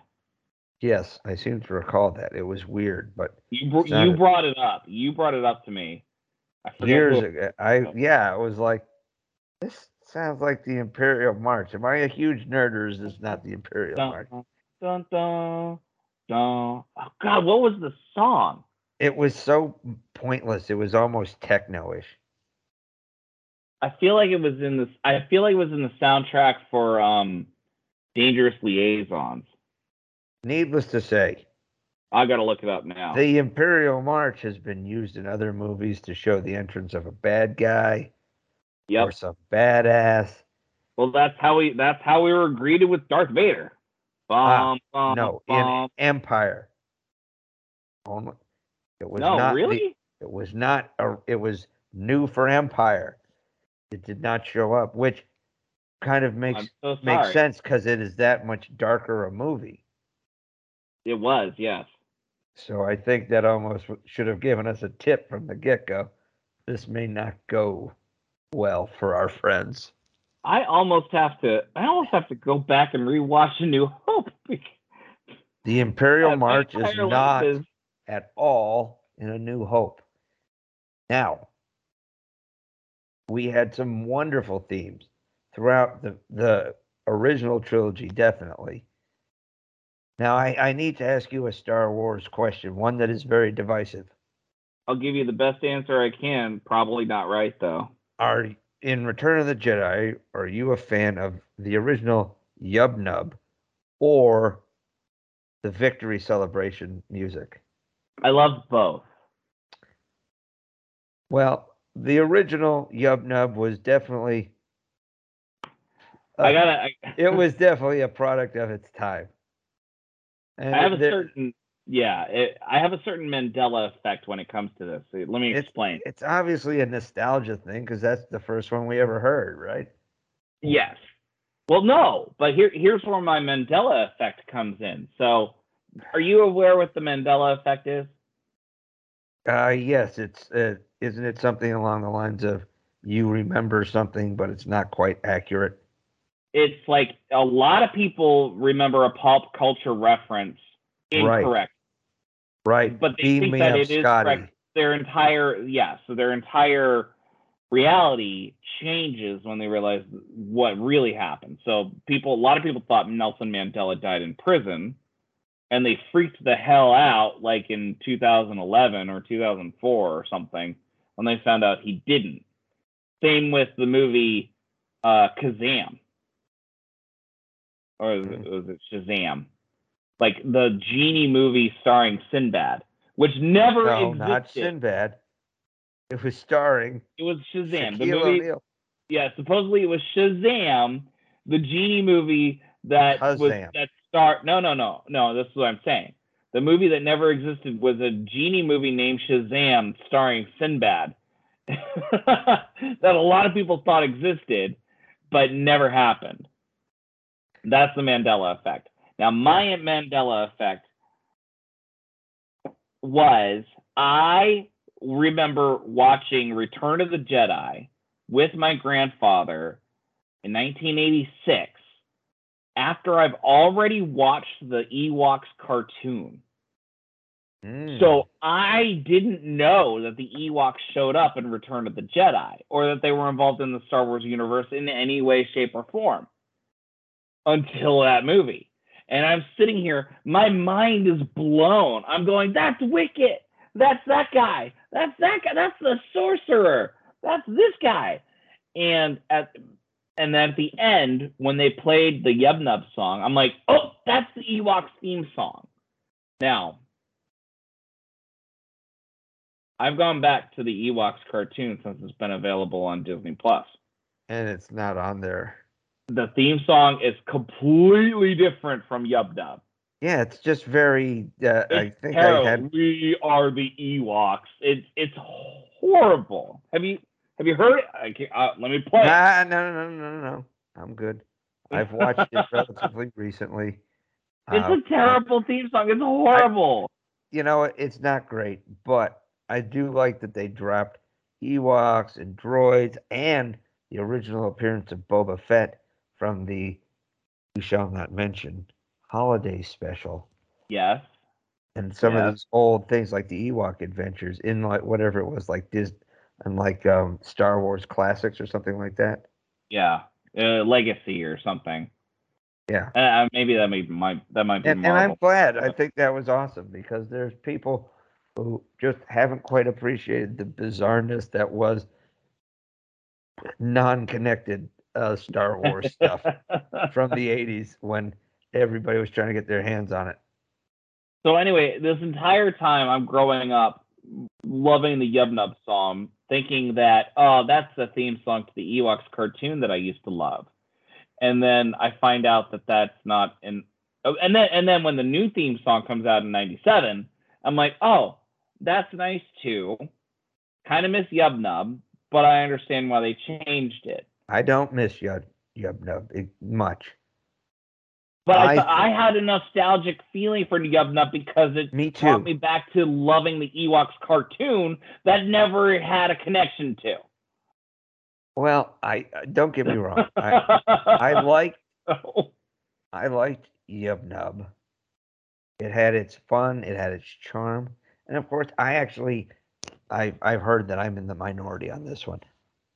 Yes, I seem to recall that. It was weird, but you br- you brought it up you brought it up to me I years ago, I yeah, it was like this sounds like the Imperial March. Am I a huge nerd or is this not the Imperial dun, March? dun, dun, dun. oh god what was the song It was so pointless. It was almost techno-ish. i feel like it was in this i feel like it was in the soundtrack for um dangerous liaisons Needless to say, i gotta look it up now the Imperial March has been used in other movies to show the entrance of a bad guy yep or some badass. well that's how we that's how we were greeted with darth vader Ah, Bum, bum, No, bum. in Empire. Only it was no, not the- really? It was not a, it was new for Empire. It did not show up, which kind of makes so makes sense because it is that much darker a movie. It was, yes. So I think that almost should have given us a tip from the get go. This may not go well for our friends. I almost have to. I almost have to go back and rewatch A New Hope. because The Imperial March is not is- at all in A New Hope. Now, we had some wonderful themes throughout the, the original trilogy, definitely. Now, I, I need to ask you a Star Wars question, one that is very divisive. I'll give you the best answer I can. Probably not right though. Are in Return of the Jedi, are you a fan of the original Yub Nub or the victory celebration music? I love both. Well, the original Yub Nub was definitely I uh, gotta. I, it was definitely a product of its time. And I have a certain yeah, it, I have a certain Mandela effect when it comes to this. Let me It's- explain. It's obviously a nostalgia thing because that's the first one we ever heard, right? Yes. Well, no, but here here's where my Mandela effect comes in. So, are you aware what the Mandela effect is? Uh, yes, it's uh, isn't it something along the lines of you remember something, but it's not quite accurate. It's like a lot of people remember a pop culture reference Right. incorrect. Right. But they Beam think that it is Scotty. correct. Their entire yeah, so their entire reality changes when they realize what really happened. So people, a lot of people thought Nelson Mandela died in prison, and they freaked the hell out like in 2011 or 2004 or something when they found out he didn't. Same with the movie uh, Kazam, or was it, Mhm. was it Shazam? Like the genie movie starring Sinbad, which never No, existed. not Sinbad. It was starring It was Shazam. the movie, O'Neal. yeah, supposedly it was Shazam, the genie movie that was that star. No, no, no, no. This is what I'm saying. The movie that never existed was a genie movie named Shazam, starring Sinbad, that a lot of people thought existed, but never happened. That's the Mandela effect. Now, my Mandela effect was I remember watching Return of the Jedi with my grandfather in 1986 after I've already watched the Ewoks cartoon. Mm. So I didn't know that the Ewoks showed up in Return of the Jedi or that they were involved in the Star Wars universe in any way, shape, or form until that movie. And I'm sitting here, my mind is blown. I'm going, that's Wicket. That's that guy. That's that guy. That's the sorcerer. That's this guy. And at and then at the end, when they played the Yubnub song, I'm like, oh, that's the Ewoks theme song. Now, I've gone back to the Ewoks cartoon since it's been available on Disney Plus. and it's not on there. The theme song is completely different from Yub Nub. Yeah, it's just very. Uh, I It's think I had. We are the Ewoks. It's it's horrible. Have you have you heard it? I can't, uh, let me play. it. Ah, no, no, no, no, no. I'm good. I've watched it relatively recently. It's Uh, a terrible theme song. It's horrible. you know, it's not great, but I do like that they dropped Ewoks and droids and the original appearance of Boba Fett from the We Shall Not Mention holiday special. yes. And some Yeah. of those old things like the Ewok adventures in like whatever it was like Dis and like um Star Wars classics or something like that. Yeah. Uh, Legacy or something. Yeah. Uh, maybe that may might that might be And, and I'm glad. I think that was awesome because there's people who just haven't quite appreciated the bizarreness that was non-connected uh, Star Wars stuff from the 80s when everybody was trying to get their hands on it. So anyway, this entire time I'm growing up loving the Yubnub song, thinking that oh, that's the theme song to the Ewoks cartoon that I used to love, and then I find out that that's not in. oh, And then and then when the new theme song comes out in '97, I'm like, oh, that's nice too. Kind of miss Yubnub, but I understand why they changed it. I don't miss Yub Yub Nub much. But I, I th- I had a nostalgic feeling for Yubnub because it Me too. brought me back to loving the Ewoks cartoon that never had a connection to. Well, I uh, don't get me wrong. I, I like I liked Yub Nub. It had its fun, it had its charm, and of course, I actually, I I've heard that I'm in the minority on this one.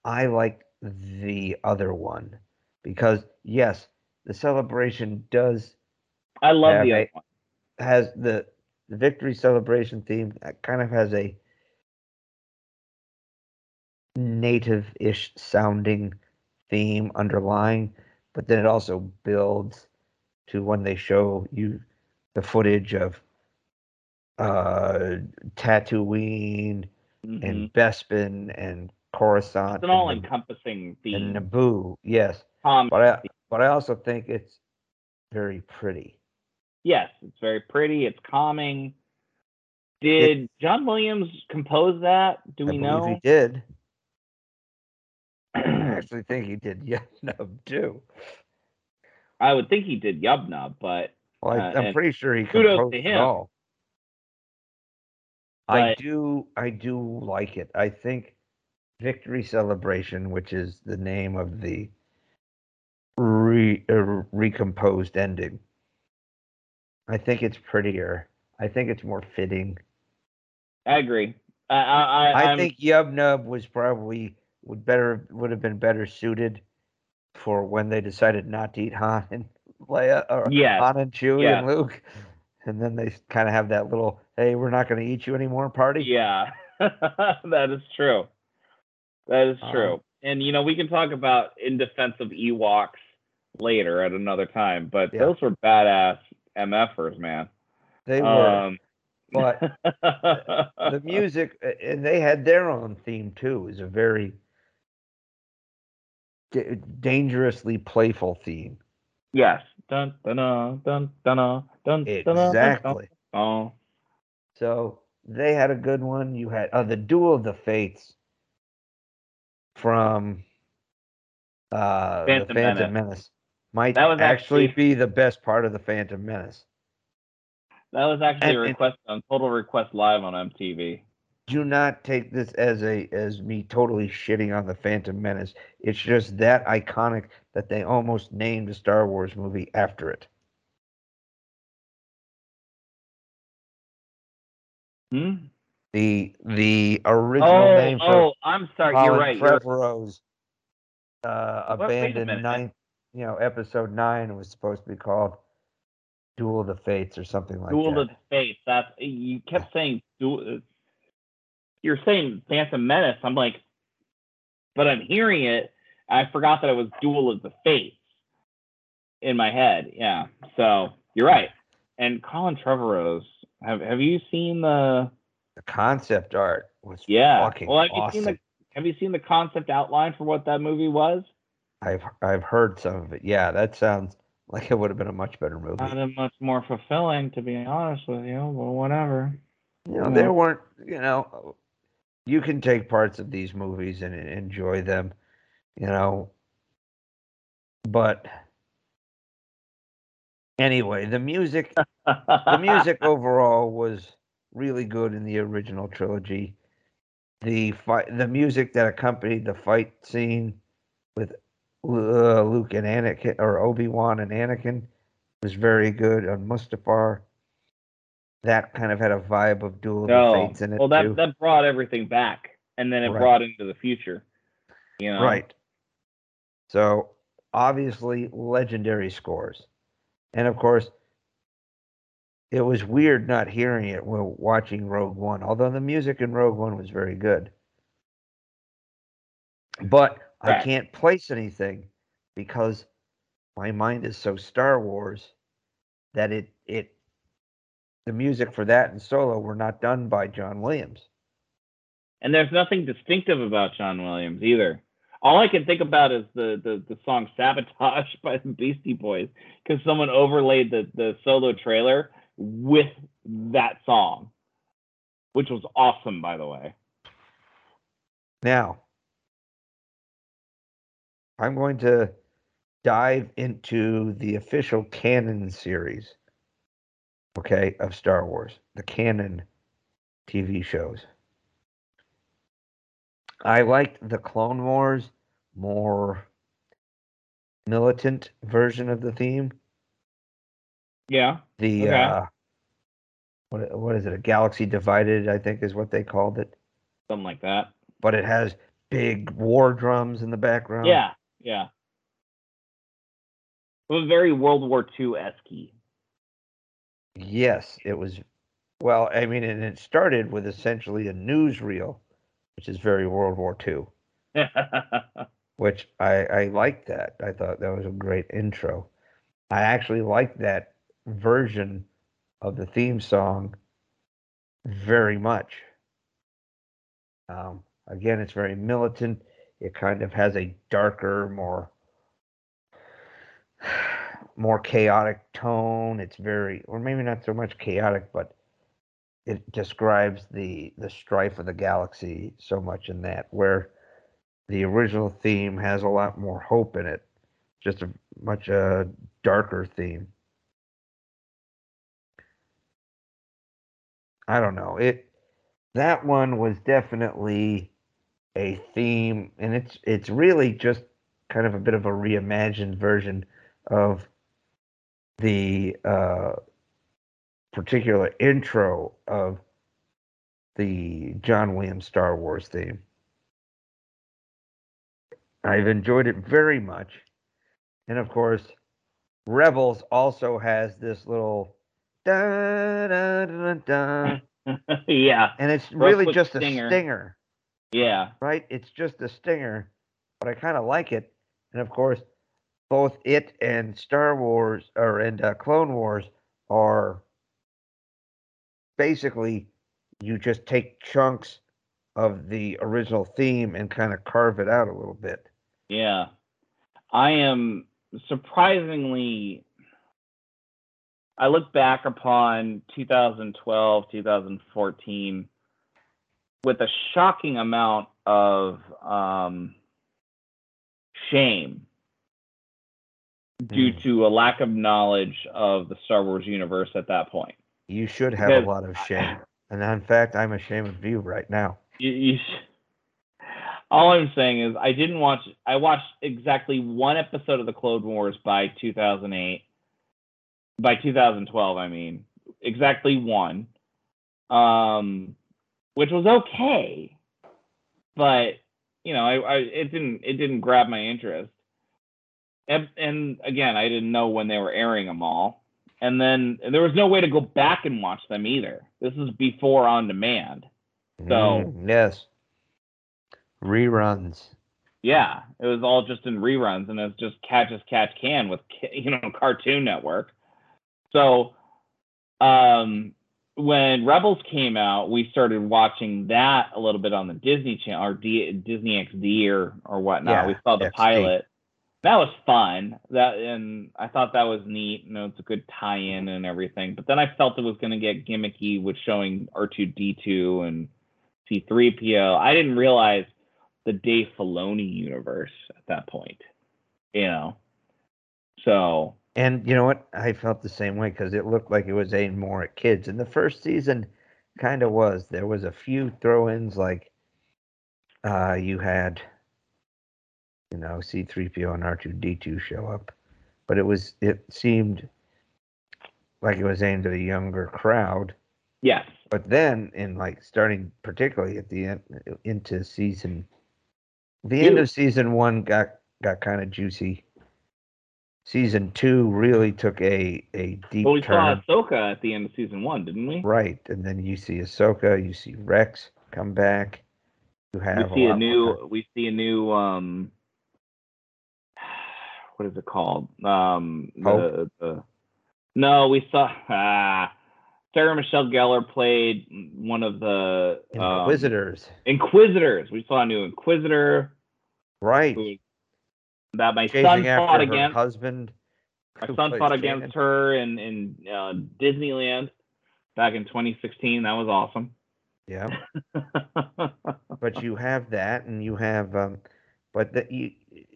I like the other one because yes, the celebration does I love the one. has the the victory celebration theme that kind of has a native-ish sounding theme underlying, but then it also builds to when they show you the footage of uh Tatooine Mhm. and Bespin and Coruscant It's an all-encompassing and theme. Naboo, yes. Tom, But I but I also think it's very pretty. Yes, it's very pretty. It's calming. Did John Williams compose that? Do we I know? he did. I actually think he did Yub Nub too. I would think he did Yub Nub, but Well, I, Uh, I'm and pretty sure he composed to it all. I do, I do like it. I think Victory Celebration, which is the name of the re, uh, recomposed ending, I think it's prettier. I think it's more fitting. I agree. I I, I, I think Yub Nub was probably would better would have been better suited for when they decided not to eat Han and Leia or yeah. Han and Chewie Yes. and Luke, and then they kind of have that little "Hey, we're not going to eat you anymore" party. Yeah, that is true. That is Um, true. and you know, we can talk about in defense of Ewoks later at another time, but Yeah. those were badass MFers, man. They were, Um, but the music, and they had their own theme too. Is a very da- dangerously playful theme. yes. Dun dun dun dun dun dun dun. Exactly. Oh, So they had a good one. You had oh the Duel of the Fates from uh, Phantom the Phantom Menace. Menace. Might That was actually, actually- be the best part of the Phantom Menace. that was actually And- a request on Total Request Live on MTV. Do not take this as a as me totally shitting on the Phantom Menace. It's just that iconic that they almost named a Star Wars movie after it. Hmm? The the original Oh, name for oh, I'm sorry. Colin You're right. Trevorrow's uh, What- wait a abandoned ninth, you know, episode nine was supposed to be called Duel of the Fates or something like Duel that. of the Fates. That's you kept saying duel. You're saying Phantom Menace. I'm like, but I'm hearing it. I forgot that it was Duel of the Fates in my head. Yeah. So you're right. And Colin Trevorrow's. Have Have you seen the? The concept art was Yeah. fucking Well, have you seen the? Have you seen the concept outline for what that movie was? I've I've heard some of it. Yeah, that sounds like it would have been a much better movie. Not much more fulfilling, to be honest with you. But whatever. you know, there weren't. You know, you can take parts of these movies and enjoy them. You know, but anyway, the music the music overall was really good in the original trilogy. The fight, the music that accompanied the fight scene with uh, Luke and Anakin, or Obi Wan and Anakin, was very good on Mustafar. That kind of had a vibe of Duel of No. the Fates in it well, that too. that brought everything back, and then it Right. brought into the future. You know, Right. So obviously legendary scores. And of course, it was weird not hearing it while watching Rogue One, although the music in Rogue One was very good. But I can't place anything because my mind is so Star Wars that it it the music for that and solo were not done by John Williams. And there's nothing distinctive about John Williams either. All I can think about is the the, the song "Sabotage" by the Beastie Boys because someone overlaid the the solo trailer with that song, which was awesome, by the way. Now, I'm going to dive into the official canon series, okay, of Star Wars, the canon TV shows. I liked the Clone Wars more militant version of the theme. Yeah, The Okay. uh, what what is it? A Galaxy Divided, I think, is what they called it. something like that. But it has big war drums in the background. Yeah, yeah. It was very World War II esque. Yes, it was. Well, I mean, and it started with essentially a newsreel, which is very World War II, which I, I liked that. I thought that was a great intro. I actually liked that version of the theme song very much. Um, again, it's very militant. It kind of has a darker, more more chaotic tone. It's very, or maybe not so much chaotic, but it describes the the strife of the galaxy so much in that where the original theme has a lot more hope in it just a much a darker theme i don't know it that one was definitely a theme and it's it's really just kind of a bit of a reimagined version of the uh particular intro of the John Williams Star Wars theme. I've enjoyed it very much. And of course, Rebels also has this little da da da da. yeah. And it's really just stinger. a stinger. Yeah. Right? It's just a stinger, but I kind of like it. And of course, both it and Star Wars or and uh, Clone Wars are basically you just take chunks of the original theme and kind of carve it out a little bit. Yeah. I am surprisingly I look back upon 2012, 2014 with a shocking amount of um, shame due Mm. to a lack of knowledge of the Star Wars universe at that point. You should have Because a lot of shame. And in fact, I'm ashamed of you right now. You, you sh- all I'm saying is I didn't watch. I watched exactly one episode of the Clone Wars by 2008. By 2012, I mean exactly one, um, which was okay, but you know, I, I it didn't it didn't grab my interest. And, and again, I didn't know when they were airing them all, and then there was no way to go back and watch them either. This is before on demand. So- Mm, yes. Reruns. Yeah, it was all just in reruns, and it was just catch as catch can with you know Cartoon Network. So, um, when Rebels came out, we started watching that a little bit on the Disney Channel or D- Disney XD or or whatnot. Yeah, we saw the XD. pilot. That was fun. That and I thought that was neat. You know, it's a good tie-in and everything. But then I felt it was going to get gimmicky with showing R2D2 and C3PO. I didn't realize the Dave Filoni universe at that point. You know, so And you know what? I felt the same way because it looked like it was aimed more at kids. And the first season kind of was. There was a few throw-ins like uh, you had, you know, C-3PO and R2-D2 show up, but it was it seemed like it was aimed at a younger crowd. yes, But then, in like starting particularly at the end into season, the end of season one got got kind of juicy. Season two really took a a deep well, we saw turn, Ahsoka at the end of season one, didn't we? right? And then you see Ahsoka, you see Rex come back. You We see a more- new, we see a new, um, what is it called? Um, the, the, no, we saw. Ah, Sarah Michelle Gellar played one of the um, Inquisitors, Inquisitors. We saw a new Inquisitor. right? who- that my Chasing son fought her against. husband. My son fought against her in in uh, Disneyland back in 2016. That was awesome. Yeah. but you have that, and you have, um, but that you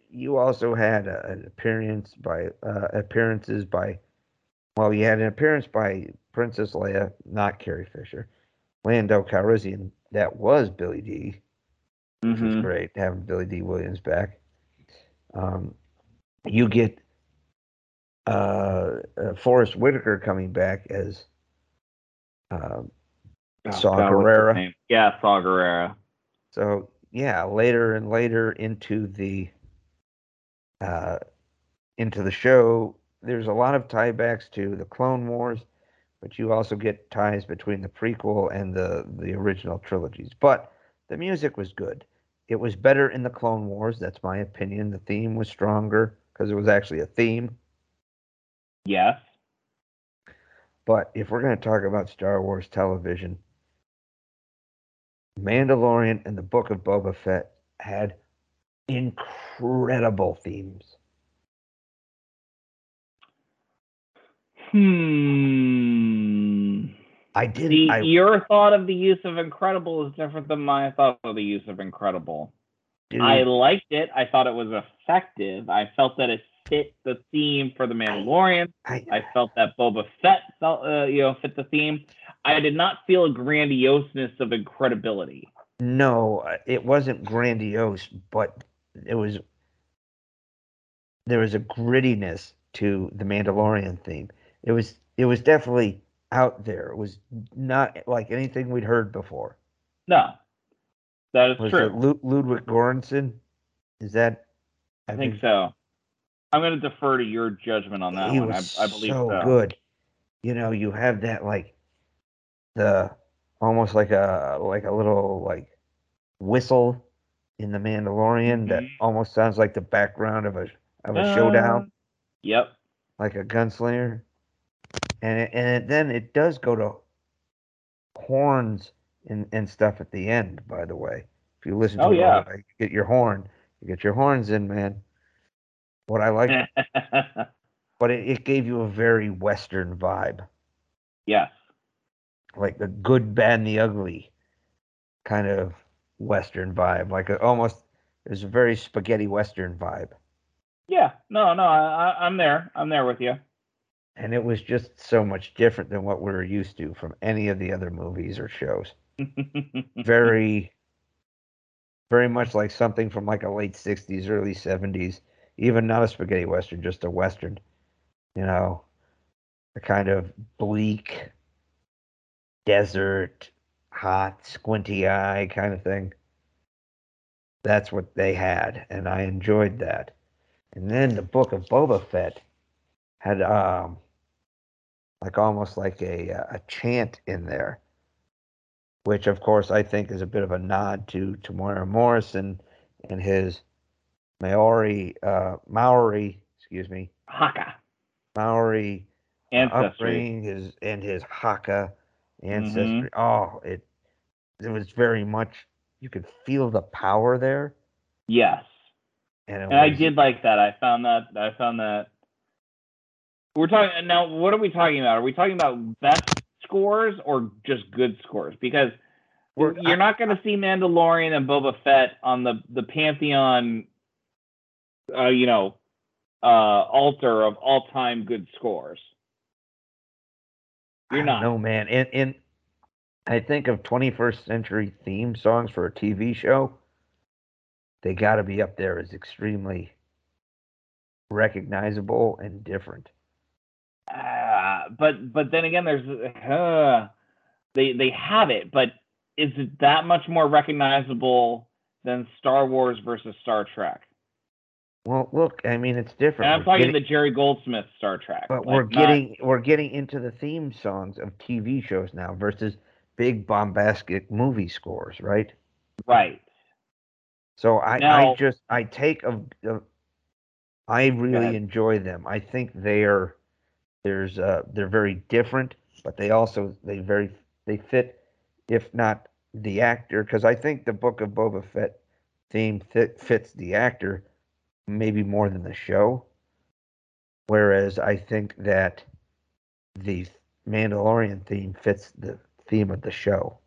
you also had a, an appearance by uh, appearances by, well, you had an appearance by Princess Leia, not Carrie Fisher, Lando Calrissian. That was Billy Dee, which was Mhm. great having Billy Dee Williams back. Um, you get uh, uh, Forest Whitaker coming back as. Um, Oh, Saw God, Gerrera. Yeah, Saw Gerrera. So yeah, later and later into the uh, into the show, there's a lot of tiebacks to the Clone Wars, but you also get ties between the prequel and the the original trilogies. But the music was good. It was better in the Clone Wars. That's my opinion. The theme was stronger because it was actually a theme. Yes. But if we're going to talk about Star Wars television, Mandalorian and the Book of Boba Fett had incredible themes. Hmm. I didn't. The, I, your thought of the use of incredible is different than my thought of the use of incredible. dude, I liked it. I thought it was effective. I felt that it fit the theme for the Mandalorian. I, I felt that Boba Fett felt, uh, you know, fit the theme. I did not feel a grandioseness of incredibility. no, uh, it wasn't grandiose, but it was. There was a grittiness to the Mandalorian theme. It was. It was definitely out there. It was not like anything we'd heard before. No, that is Was true. it Lud- Ludwig Göransson? Is that? I think so. I'm going to defer to your judgment on that he one. was I, I believe so so. good. You know, you have that like the almost like a like a little like whistle in the Mandalorian that Mhm. almost sounds like the background of a of a showdown, Uh, Yep. like a gunslinger. And it, and it, then it does go to horns and, and stuff at the end. By the way, if you listen to Oh, it, yeah. you get your horn, you get your horns in, man. What I like, but it, it gave you a very Western vibe. yes. like the good, bad, and the ugly kind of Western vibe. Like a, almost, there's a very spaghetti Western vibe. Yeah. No, no, I, I- I'm there. I'm there with you. And it was just so much different than what we were used to from any of the other movies or shows. Very, very much like something from like a late 60s, early 70s. Even not a spaghetti Western, just a Western. You know, a kind of bleak, desert, hot, squinty eye kind of thing. That's what they had, and I enjoyed that. And then the book of Boba Fett had um like almost like a a chant in there, which of course I think is a bit of a nod to Temuera Morrison and his Maori uh Maori, excuse me, Haka. Maori uh, Ancestry. upbringing, his and his Haka ancestry. Oh, it it was very much you could feel the power there, Yes. and, it And I did like that. I found that. I found that. We're talking now. What are we talking about? Are we talking about best scores or just good scores? Because We're- you're not going to see Mandalorian and Boba Fett on the the pantheon, uh, you know, uh, altar of all time good scores. You're I not. don't man. And and I think of 21st century theme songs for a TV show. They got to be up there as extremely recognizable and different. Uh, but but then again, there's uh, they they have it, but is it that much more recognizable than Star Wars versus Star Trek? Well, look, I mean, it's different. And I'm We're talking getting- the Jerry Goldsmith Star Trek. but like, we're not- getting we're getting into the theme songs of TV shows now versus big bombastic movie scores, right? right. So I, Now- I just I take a, a I really enjoy them. I think they are there's uh they're very different, but they also they very they fit if not the actor because I think the Book of Boba Fett theme fit, fits the actor maybe more than the show. Whereas I think that the Mandalorian theme fits the theme of the show.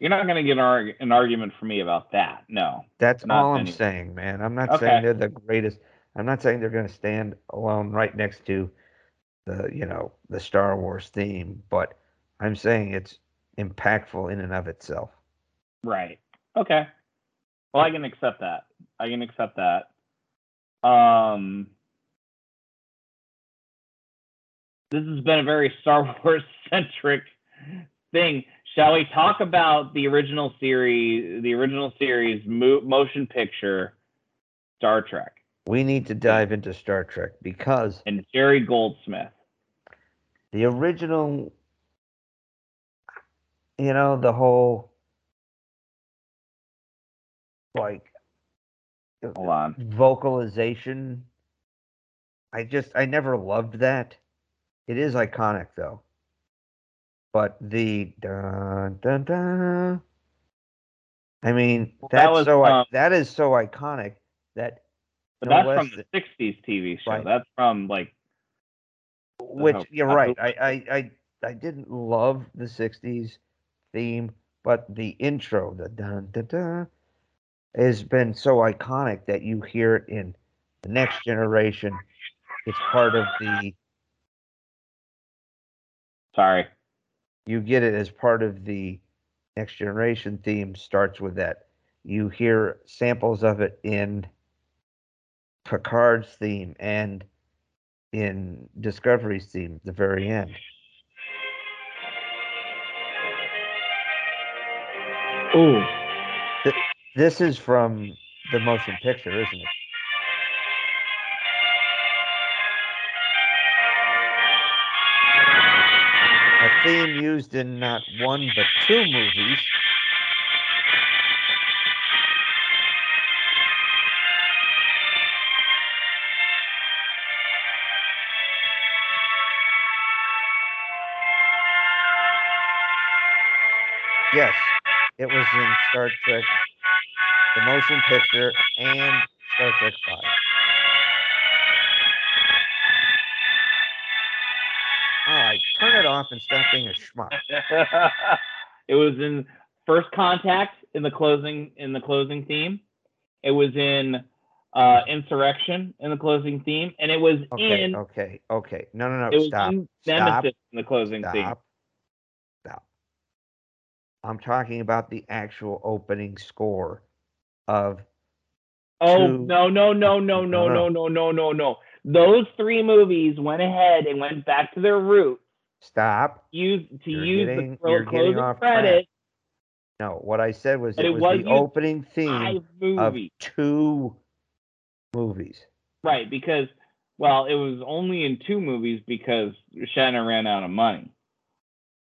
You're not going to get an, arg- an argument from me about that. No. That's Not all I'm any- saying, man. I'm not Okay. saying they're the greatest. I'm not saying they're going to stand alone right next to the, you know, the Star Wars theme, but I'm saying it's impactful in and of itself. Right. Okay. Well, I can accept that. I can accept that. Um, this has been a very Star Wars centric thing. Shall we talk about the original series, the original series mo- motion picture, Star Trek, We need to dive into Star Trek because and Jerry Goldsmith? the original, you know, the whole like Hold on. vocalization. I just I never loved that. It is iconic though. But the dun dun dun I mean Well, that's that was, so um, that is so iconic that But that's less from the '60s TV show. Right. That's from like which hope- you're right. I, I I I didn't love the '60s theme, but the intro, the dun dun dun, has been so iconic that you hear it in the next generation. It's part of the sorry. you get it as part of the next generation theme. Starts with that. You hear samples of it in Picard's theme and in Discovery's theme at the very end. Ooh. This is from the motion picture, isn't it? A theme used in not one but two movies. Yes, it was in Star Trek, the motion picture, and Star Trek 5. All right, turn it off and stop being a schmuck. it was in First Contact in the closing in the closing theme. It was in uh, Insurrection in the closing theme, and it was Okay, in okay, okay. No, no, no. it no, was stop. in Stop. Nemesis in the closing theme. Stop. Stop. I'm talking about the actual opening score of Oh to- no no no no No, no no. no no no no! Those three movies went ahead and went back to their roots. stop. Use to You're use getting- the getting closing track. credit. No, what I said was it it was was the opening theme of two movies. right? Because well, it was only in two movies because Shatner ran out of money.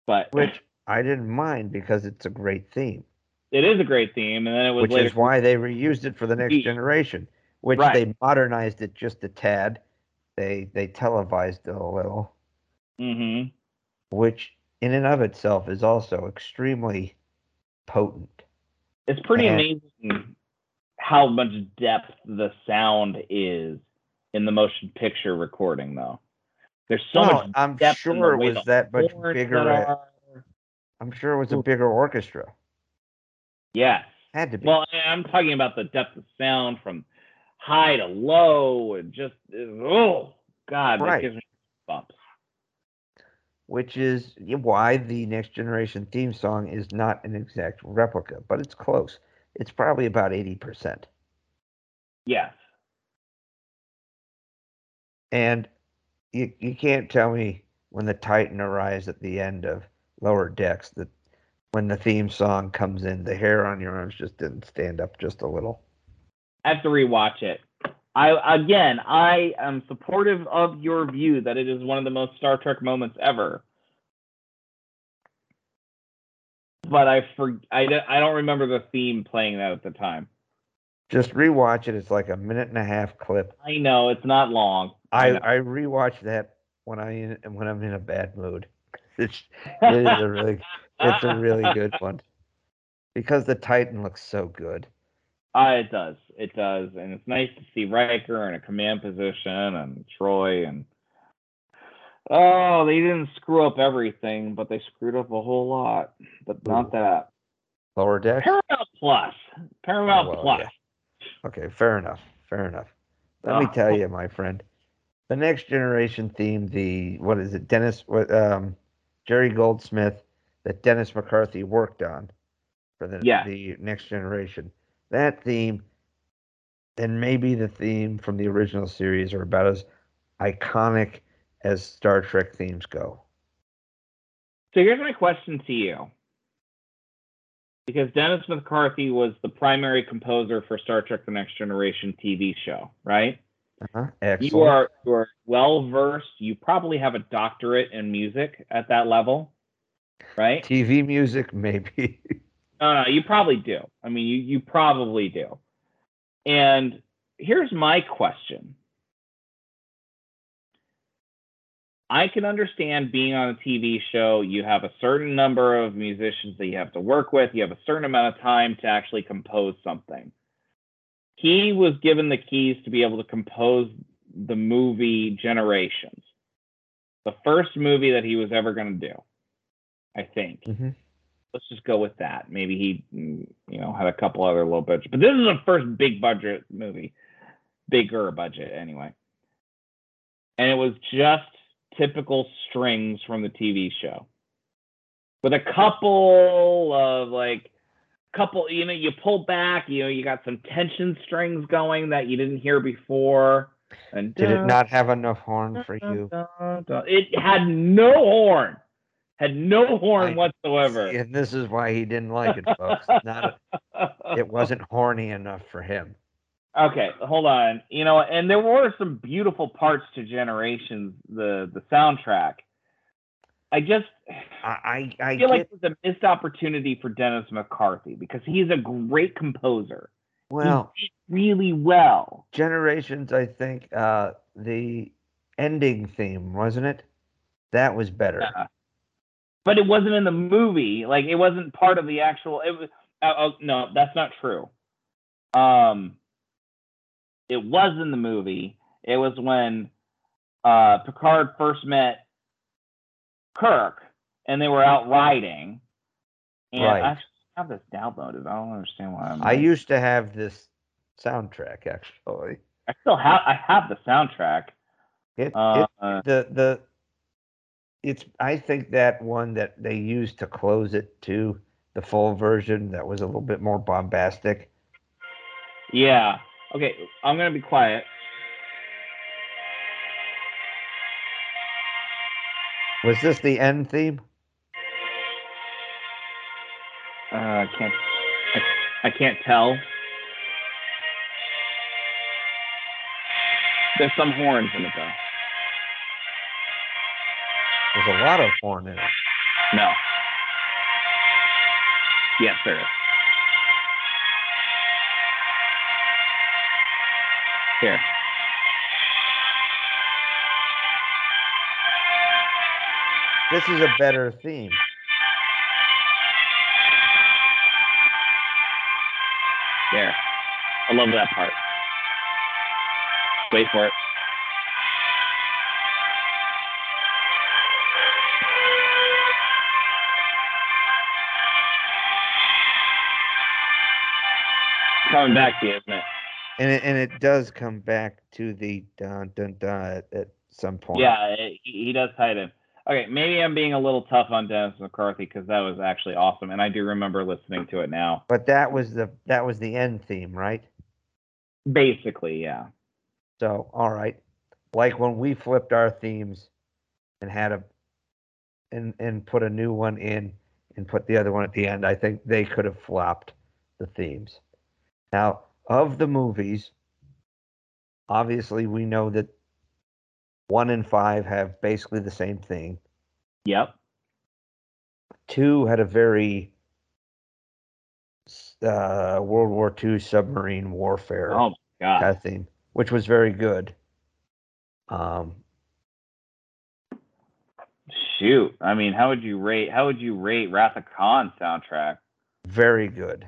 But which I didn't mind because it's a great theme, it is a great theme, and then it was which later. is why they reused it for the next generation, which Right. they modernized it just a tad. They they televised it a little, hmm which in and of itself is also extremely potent. It's pretty And- amazing how much depth the sound is in the motion picture recording, though. There's so Well, much I'm depth in the sure it was that much bigger. I'm sure it was a bigger orchestra. Yes. Had to be. Well, I'm talking about the depth of sound from high to low and just oh god, that Right. gives me bumps. which is why the next generation theme song is not an exact replica, but it's close. It's probably about 80%. Yes. And you, you can't tell me when the Titan arrives at the end of Lower Decks that when the theme song comes in, the hair on your arms just didn't stand up just a little. I have to rewatch it. I again, I am supportive of your view that it is one of the most Star Trek moments ever. But I for I, don't- I don't remember the theme playing that at the time. Just rewatch it. It's like a minute and a half clip. I know it's not long. I, know. I rewatch that when I when I'm in a bad mood. It's it is a really it's a really good one because the Titan looks so good. Uh, it does. It does. And it's nice to see Riker in a command position and Troi and Oh, they didn't screw up everything, but they screwed up a whole lot. But not Ooh. that. Lower deck. Paramount Plus. Paramount Oh, well, Plus. yeah. Okay, fair enough. Fair enough. Let me Oh. tell you, my friend, the next generation theme, the what is it, Dennis, what, um, Jerry Goldsmith, that Dennis McCarthy worked on for the Yeah. the next generation. That theme, and maybe the theme from the original series, are about as iconic as Star Trek themes go. So here's my question to you. Because Dennis McCarthy was the primary composer for Star Trek The Next Generation TV show, right? Uh-huh. You are you are well versed. You probably have a doctorate in music at that level, right? TV music, maybe. No, no, you probably do. I mean, you you probably do. And here's my question. I can understand being on a TV show, you have a certain number of musicians that you have to work with, you have a certain amount of time to actually compose something. He was given the keys to be able to compose the movie Generations, the first movie that he was ever going to do. I think. hmm Let's just go with that. Maybe he, mm, you know, had a couple other low budget, but this is the first big budget movie, bigger budget anyway. And it was just typical strings from the TV show, with a couple of like, couple. You know, you pull back. You know, you got some tension strings going that you didn't hear before. And Did it not have enough horn for you? It had no horn. Had no horn I- whatsoever. And this is why he didn't like it, folks. Not it wasn't horny enough for him. Okay, hold on. You know, and there were some beautiful parts to Generations, the the soundtrack. I just I I, I feel like get it's a missed opportunity for Dennis McCarthy because he's a great composer. well. really well. Generations, I think uh, the ending theme wasn't it? That was better. Yeah. But it wasn't in the movie. Like it wasn't part of the actual. It was. Oh, oh, no, that's not true. Um, it was in the movie. It was when uh, Picard first met Kirk, and they were out riding. And Right. I have this downloaded. I don't understand why I'm. I used to have this soundtrack actually. I still have. I have the soundtrack. It, Uh, it the the it's I think that one that they used to close it to the full version that was a little bit more bombastic. yeah. Okay. I'm gonna be quiet. Was this the end theme? Uh, I can't. I, I can't tell. There's some horns in it though. There's a lot of horn in it. No. Yes, there is. Here. This is a better theme. There. I love that part. Wait for it. Coming back to you, isn't it? And it, and it does come back to the dun dun dun at, at some point. Yeah, it, he he does tie it in. Okay, maybe I'm being a little tough on Dennis McCarthy because that was actually awesome, and I do remember listening to it now. But that was the that was the end theme, right? Basically, yeah. So all right. Like when we flipped our themes and had a and and put a new one in and put the other one at the end, I think they could have flopped the themes. Now, of the movies, obviously we know that one and five have basically the same thing. Yep. Two had a very uh, World War II submarine warfare Oh my god. kind of theme, which was very good. Um, Shoot. I mean, how would you rate? How would you rate Wrath of Khan soundtrack? very good.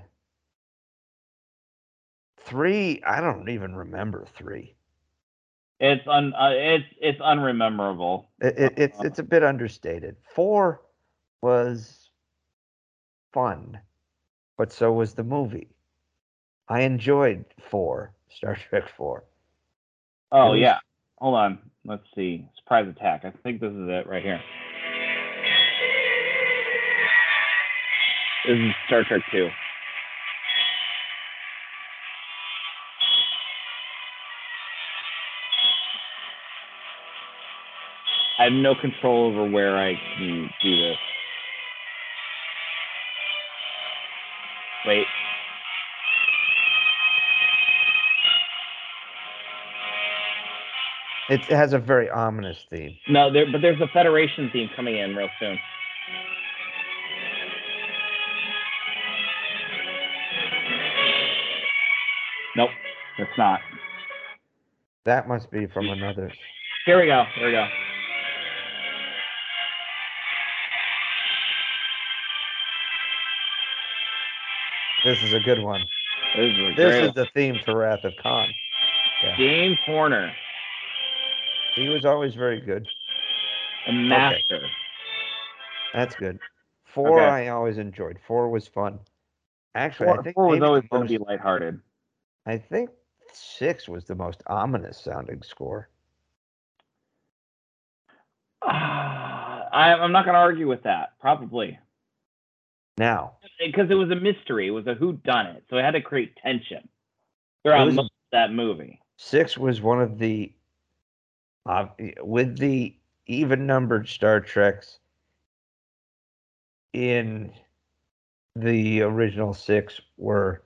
Three, I don't even remember three. It's un. Uh, it's it's unrememberable. It, it, it's it's a bit understated. Four was fun, but so was the movie. I enjoyed four, Star Trek Four. Oh was- yeah. Hold on. Let's see. Surprise attack. I think this is it right here. This is Star Trek Two. I have no control over where I can do this. Wait. It has a very ominous theme. No, there, but there's a Federation theme coming in real soon. Nope, it's not. That must be from another. Here we go. Here we go. This is a good one. This is, This is the theme to Wrath of Khan. yeah. James Horner, He was always very good. a master. That's good. Four Okay. I always enjoyed. Four was fun. Actually, Four, I think four was always going to be lighthearted. I think six was the most ominous sounding score. Ah, I, I'm not going to argue with that. Probably Now, because it was a mystery. It was a who done it, so it had to create tension throughout was most of that movie. six was one of the uh, with the even numbered Star Treks in the original six were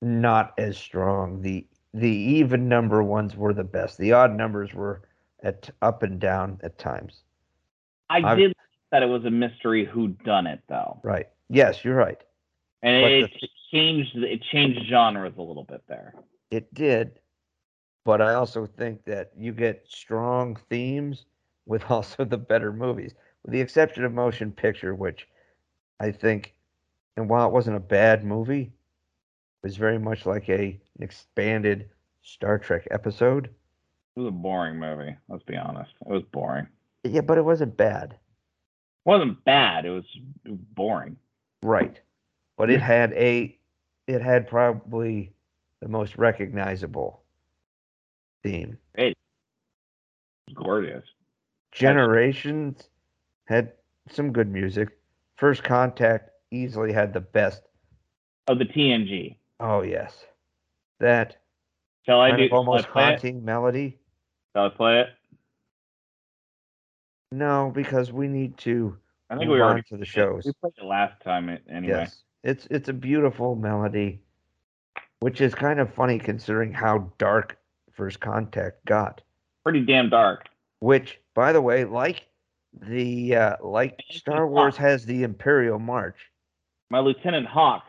not as strong. The the even number ones were the best. The odd numbers were at up and down at times. I I've- did that it was a mystery who done it though, Right. Yes, you're right. and But it, the- changed it changed genres a little bit there. It did. But I also think that you get strong themes with also the better movies, with the exception of Motion Picture, which I think, and while it wasn't a bad movie, it was very much like a an expanded Star Trek episode. It was a boring movie. Let's be honest. It was boring. Yeah, but it wasn't bad. It wasn't bad. It was, it was boring. Right. But it had a it had probably the most recognizable theme. Was gorgeous. Generations had some good music. First Contact easily had the best. Oh, the TNG. Oh yes, that Shall I do? of almost I play it? haunting melody. Shall I play it? No, because we need to I think we already to the shows. We played it last time anyway. Yes, it's it's a beautiful melody, which is kind of funny considering how dark First Contact got. Pretty damn dark. Which, by the way, like the uh, like Star Wars has the Imperial March. My Lieutenant Hawk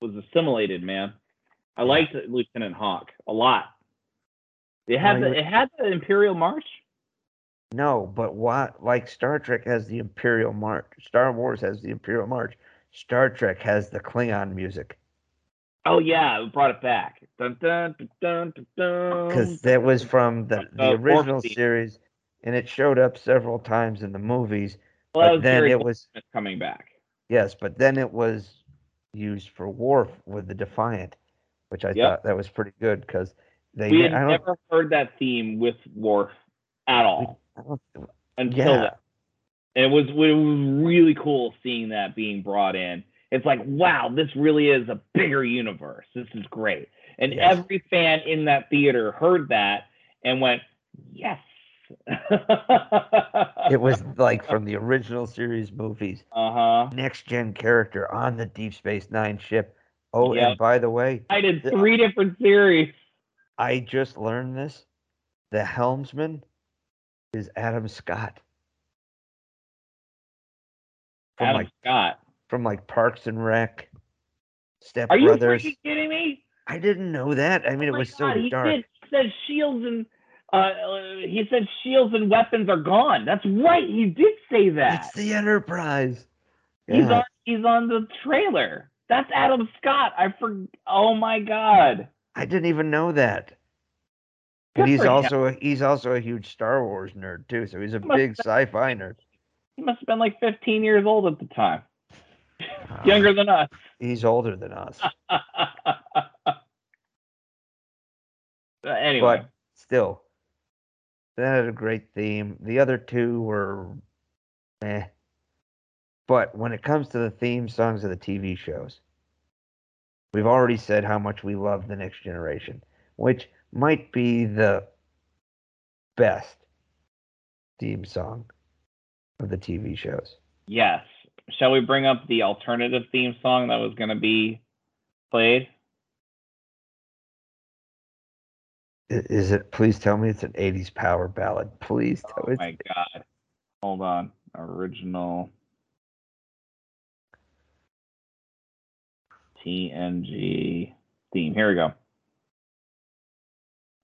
was assimilated, man. I liked Lieutenant Hawk a lot. It had the it had the Imperial March. No, but what like Star Trek has the Imperial March. Star Wars has the Imperial March. Star Trek has the Klingon music Oh yeah, it brought it back. Dun, dun, dun, dun, dun, because that was from the, the Uh, original Orphan. series, and it showed up several times in the movies. well, but then it was coming back. yes, but then it was used for Worf with the Defiant, which I Yep. thought that was pretty good because they. We had never heard that theme with Worf at all until yeah. And it was it was really cool seeing that being brought in. It's like, wow, this really is a bigger universe. This is great. And Yes. every fan in that theater heard that and went, yes. it was like from the original series movies. uh huh. next gen character on the Deep Space Nine ship. Oh, Yep. and by the way, I did three different series. I just learned this. The helmsman is Adam Scott from Adam like Scott. from like Parks and Rec, Step Are you Brothers. freaking kidding me? I didn't know that. I mean, Oh it was God, so he dark. Did, he said shields and uh, uh, he said shields and weapons are gone. That's right. He did say that. It's the Enterprise. He's on he's on the trailer. That's Adam Scott. I for oh my god. I didn't even know that. And he's him. also a, he's also a huge Star Wars nerd too. So he's a big have- sci-fi nerd. He must have been like 15 years old at the time. Uh, Younger than us. He's older than us. Anyway, But still, that had a great theme. The other two were eh. But when it comes to the theme songs of the TV shows, we've already said how much we love The Next Generation, which might be the best theme song of the TV shows. yes. Shall we bring up the alternative theme song that was going to be played? Is it? Please tell me it's an '80s power ballad. Please tell Oh me. my god. Hold on. Original TNG theme. Here we go.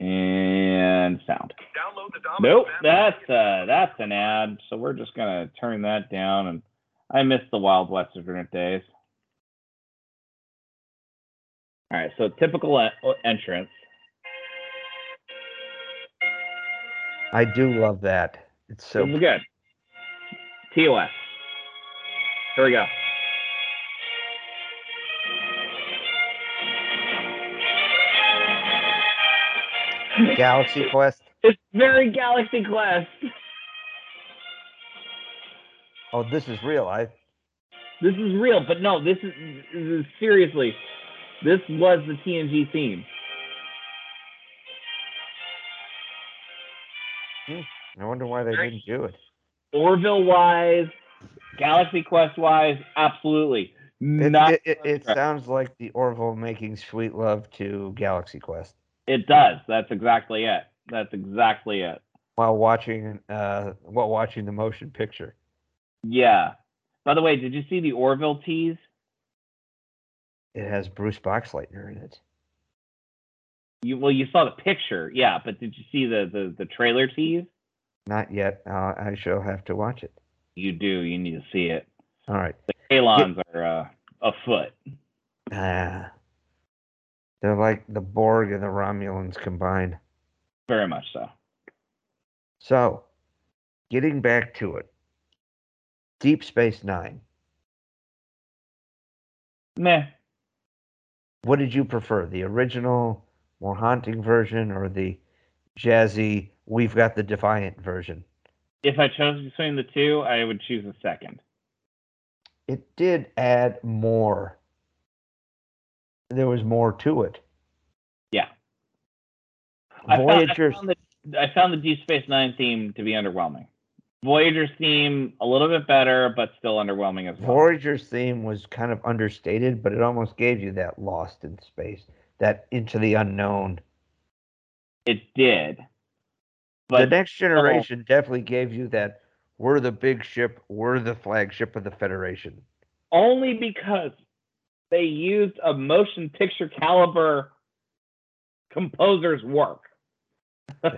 And sound. Nope, that's uh that's an ad. So we're just gonna turn that down and I miss the Wild West Internet days. All right, so typical entrance. I do love that. It's so This is good. TOS. Here we go. Galaxy Quest. It's very Galaxy Quest. Oh, this is real. I This is real, but no, this is, this is seriously. This was the TNG theme. Hmm, I wonder why they didn't do it. Orville wise, Galaxy Quest wise, absolutely. It, Not it, it, it sounds like the Orville making sweet love to Galaxy Quest it does. That's exactly it. That's exactly it. while watching uh while watching the motion picture. Yeah. By the way, did you see the Orville tease? It has Bruce Boxleitner in it. You well, you saw the picture, yeah, but did you see the the, the trailer tease? Not yet. Uh, I shall have to watch it. You do. You need to see it. All right. The Kaylons are uh, afoot. Ah. They're like the Borg and the Romulans combined. Very much so. So, getting back to it. Deep Space Nine. Meh. What did you prefer? The original, more haunting version, or the jazzy, we've got the Defiant version? If I chose between the two, I would choose the second. It did add more. There was more to it. Yeah. I found, I Voyager's found, the, I found the Deep Space Nine theme to be underwhelming. Voyager's theme a little bit better, but still underwhelming as well. Voyager's theme was kind of understated, but it almost gave you that lost in space, that into the unknown. It did. the next generation definitely gave you that we're the big ship, we're the flagship of the Federation. only because they used a motion picture caliber composer's work.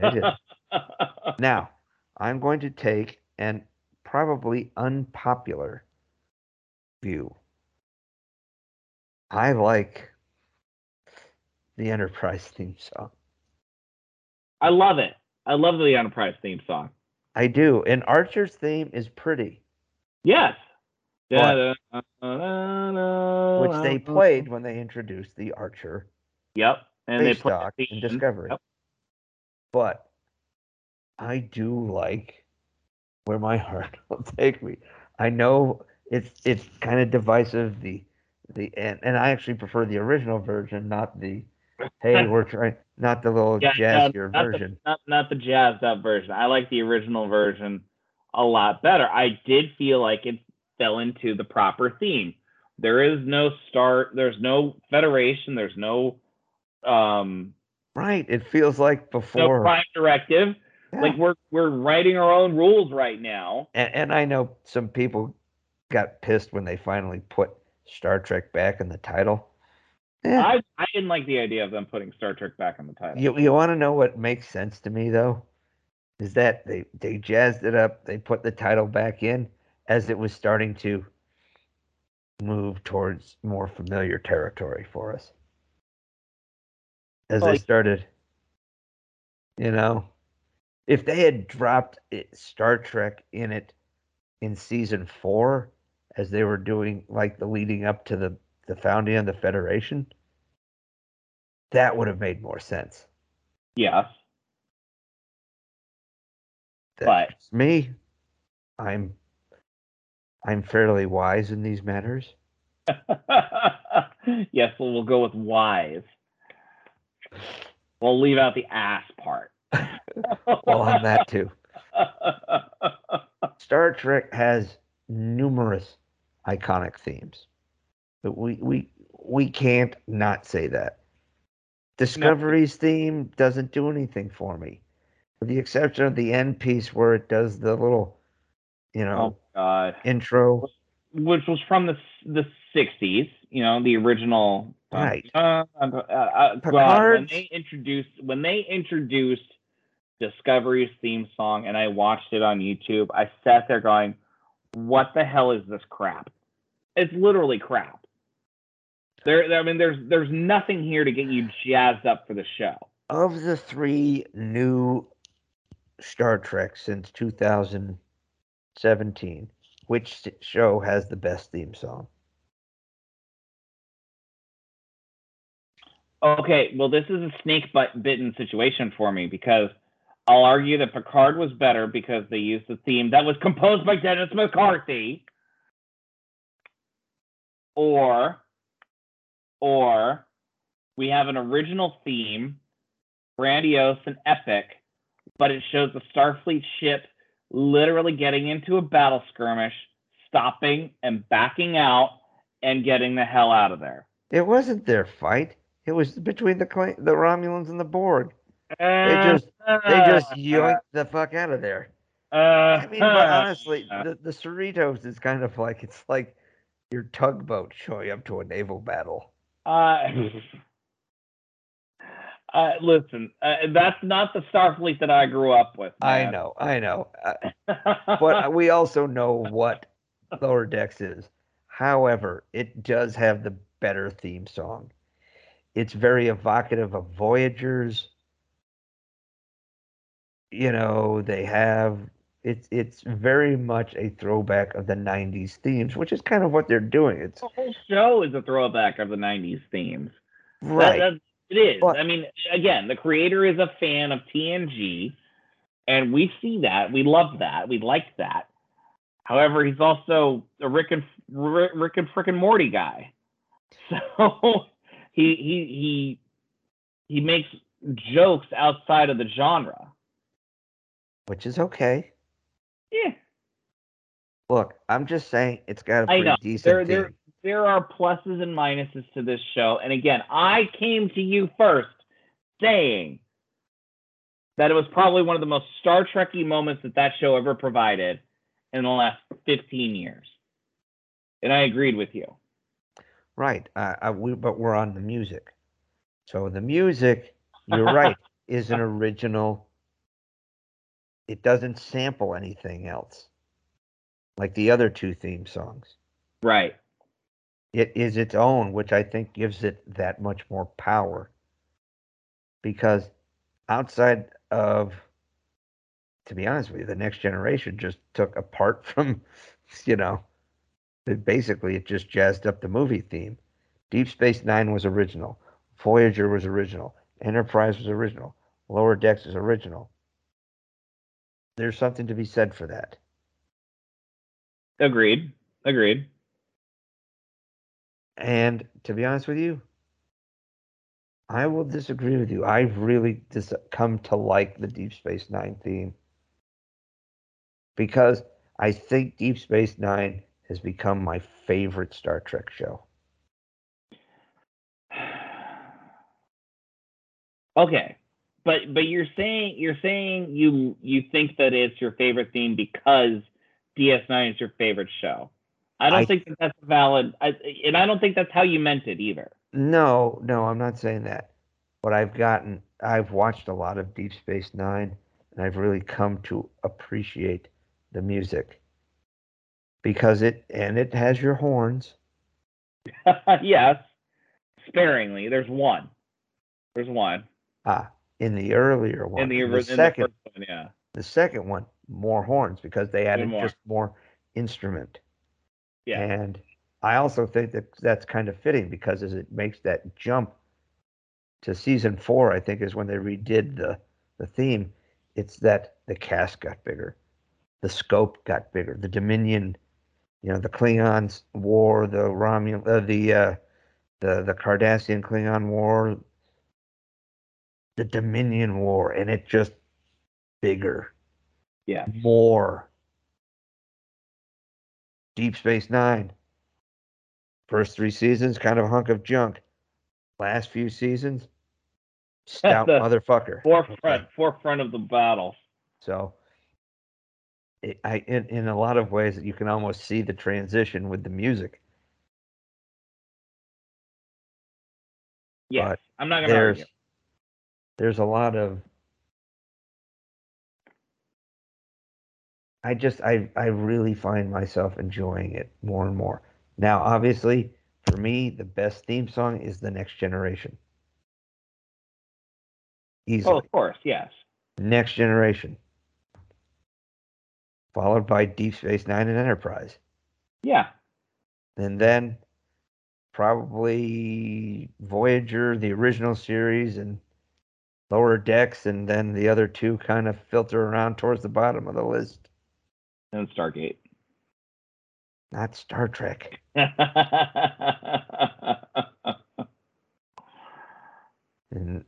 Now, I'm going to take an probably unpopular view. I like the Enterprise theme song. I love it. I love the Enterprise theme song. I do. And Archer's theme is pretty, Yes. What? Which which they played when they introduced the Archer Yep. And they played dock the in. Discovery. Yep. But I do like where my heart will take me. I know it's it's kind of divisive. The the and, and I actually prefer the original version, not the hey we're trying not the little Yeah, jazzier not version. The, not, not the jazzed up version. I like the original version a lot better. I did feel like it fell into the proper theme. There is no start. There's no federation. There's no um Right. It feels like before. no prime directive. Yeah. Like we're we're writing our own rules right now. and, and I know some people got pissed when they finally put Star Trek back in the title. Yeah. I I didn't like the idea of them putting Star Trek back on the title. You you want to know what makes sense to me though? Is that they they jazzed it up, they put the title back in as it was starting to move towards more familiar territory for us. As they Like- started, you know, if they had dropped it, Star Trek in it in season four, as they were doing like the leading up to the the founding of the Federation, that would have made more sense. Yes. That's But- me. I'm I'm fairly wise in these matters. yes, well, we'll go with wise. We'll leave out the ass part. Well, on that too. Star Trek has numerous iconic themes. But we we we can't not say that. Discovery's theme doesn't do anything for me. With the exception of the end piece where it does the little, you know, oh. God. intro. Which was from the the '60s, you know, the original. um, Right. Uh, uh, uh, uh, when they introduced when they introduced Discovery's theme song, and I watched it on YouTube, I sat there going, "What the hell is this crap?" It's literally crap. There, I mean, there's there's nothing here to get you jazzed up for the show. Of the three new Star Trek since 2017, which show has the best theme song? Okay, well, this is a snake bitten situation for me because I'll argue that Picard was better because they used the theme that was composed by Dennis McCarthy. Or, or we have an original theme, grandiose and epic, but it shows the Starfleet ship literally getting into a battle skirmish, stopping and backing out, and getting the hell out of there. It wasn't their fight. It was between the the Romulans and the Borg. They just they just yoinked the fuck out of there. Uh, I mean, but honestly, the, the Cerritos is kind of like it's like your tugboat showing up to a naval battle. Uh, uh, listen, uh, that's not the Starfleet that I grew up with. Man. I know, I know, uh, but we also know what Lower Decks is. However, it does have the better theme song. It's very evocative of Voyagers you know, they have it's it's very much a throwback of the '90s themes, which is kind of what they're doing. It's the whole show is a throwback of the '90s themes. Right. That, it is. But, I mean, again, the creator is a fan of TNG, and we see that. We love that. We like that. However, he's also a Rick and Rick and frickin' Morty guy. So he he he he makes jokes outside of the genre which is okay. Yeah. Look, I'm just saying it's got a pretty I know. decent there, there, there are pluses and minuses to this show. And again, I came to you first saying that it was probably one of the most Star Trekky moments that that show ever provided in the last 15 years. And I agreed with you. Right. Uh, I, we, but we're on the music. So the music, you're right, is an original it doesn't sample anything else like the other two theme songs. Right. It is its own, which I think gives it that much more power. Because outside of, to be honest with you, the next generation just took apart from, you know, basically it just jazzed up the movie theme. Deep Space Nine was original. Voyager was original. Enterprise was original. Lower Decks is original there's something to be said for that. Agreed. Agreed. And to be honest with you, I will disagree with you. I've really dis- come to like the Deep Space Nine theme because I think Deep Space Nine has become my favorite Star Trek show. Okay but but you're saying you're saying you you think that it's your favorite theme because DS9 is your favorite show. I don't I, think that that's valid, I, and I don't think that's how you meant it either. No, no, I'm not saying that. But I've gotten, I've watched a lot of Deep Space Nine, and I've really come to appreciate the music because it and it has your horns. yes, sparingly. There's one. There's one. Ah, in the earlier one. In the, the in second, the one, yeah. The second one, more horns because they added more. just more instrument. Yeah. And I also think that that's kind of fitting because as it makes that jump to season four, I think is when they redid the the theme. It's that the cast got bigger, the scope got bigger, the Dominion, you know, the Klingons war, the Romulan, uh, the uh, the the Cardassian Klingon war, the Dominion War, and it just bigger. Yeah. More. Deep Space Nine. First three seasons, kind of a hunk of junk. Last few seasons, stout motherfucker. Forefront, forefront of the battle. So, it, I in, in a lot of ways, you can almost see the transition with the music. Yeah, I'm not gonna argue there's a lot of I just I I really find myself enjoying it more and more. Now, obviously, For me, the best theme song is The Next Generation. Easily. Oh, of course, yes. Next Generation. Followed by Deep Space Nine and Enterprise. Yeah. And then probably Voyager, the original series, and Lower Decks, and then the other two kind of filter around towards the bottom of the list. And Stargate. Not Star Trek. and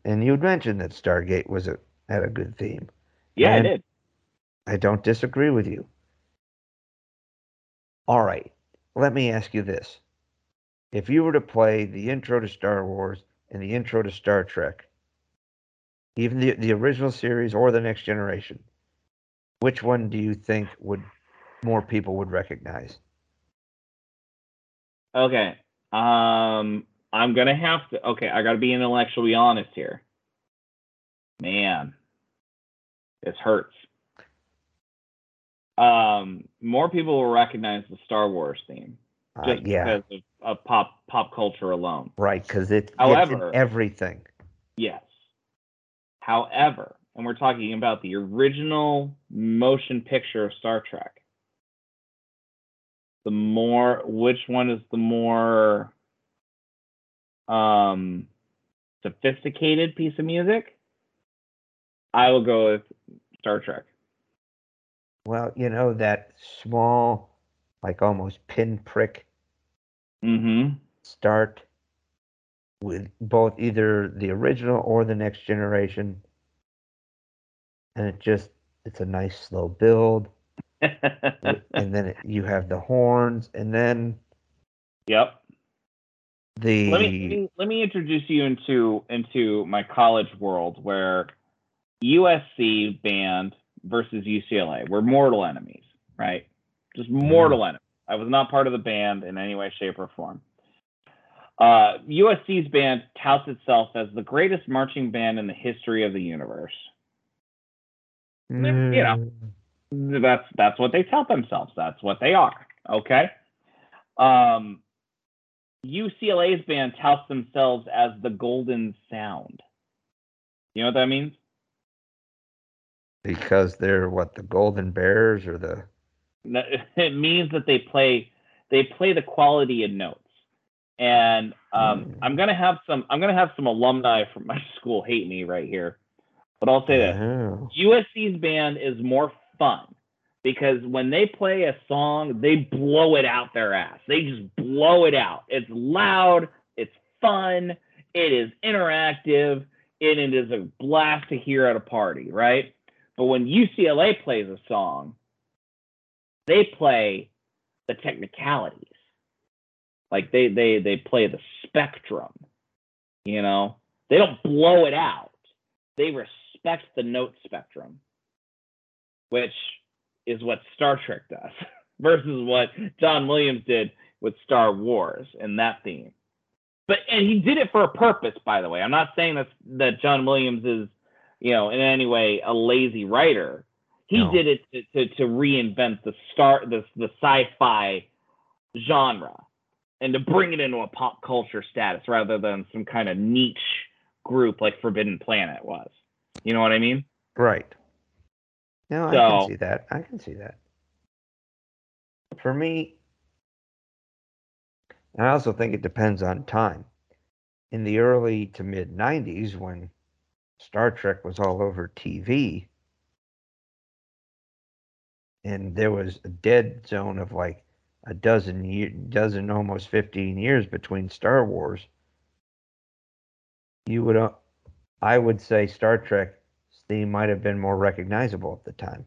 and you mentioned that Stargate was a had a good theme. yeah, And I did. I don't disagree with you. All right, let me ask you this. If you were to play the intro to Star Wars and the intro to Star Trek, even the, the original series or the next generation, which one do you think would more people would recognize? Okay. Um, I'm gonna have to. Okay, I gotta be intellectually honest here. Man, this hurts. Um, more people will recognize the Star Wars theme Uh, just yeah, because of, of pop pop culture alone. right, because it, However- everything. Yes. However, and we're talking about the original motion picture of Star Trek. The more, which one is the more um, sophisticated piece of music? I will go with Star Trek. Well, you know that small, like almost pinprick Mm-hmm. start with both either the original or the next generation and it just it's a nice slow build and then it, you have the horns and then yep. the let me, let me introduce you into into my college world where USC band versus UCLA were mortal enemies, right? Just mortal enemies. I was not part of the band in any way, shape, or form. Uh, USC's band touts itself as the greatest marching band in the history of the universe. you know. Mm, That's that's what they tell themselves. That's what they are. Okay. Um, UCLA's band touts themselves as the Golden Sound. You know what that means? because they're what the golden bears or the It means that they play they play the quality in notes. And um, Hmm. I'm gonna have some I'm gonna have some alumni from my school hate me right here, but I'll say this: Oh. USC's band is more fun because when they play a song, they blow it out their ass. They just blow it out. It's loud, it's fun, it is interactive, and it is a blast to hear at a party, right? But when UCLA plays a song, they play the technicalities. Like they they they play the spectrum. You know, they don't blow it out. They respect the note spectrum, which is what Star Trek does versus what John Williams did with Star Wars and that theme. But and he did it for a purpose, by the way. I'm not saying that that John Williams is, you know, in any way a lazy writer. He No. did it to, to, to reinvent the star the the sci-fi genre and to bring it into a pop culture status rather than some kind of niche group like Forbidden Planet was. You know what I mean? Right. No, I So- can see that. I can see that. For me, I also think it depends on time. In the early to mid 90s, when Star Trek was all over TV, and there was a dead zone of like a dozen year, dozen almost 15 years between Star Wars, you would, uh, I would say Star Trek theme might have been more recognizable at the time.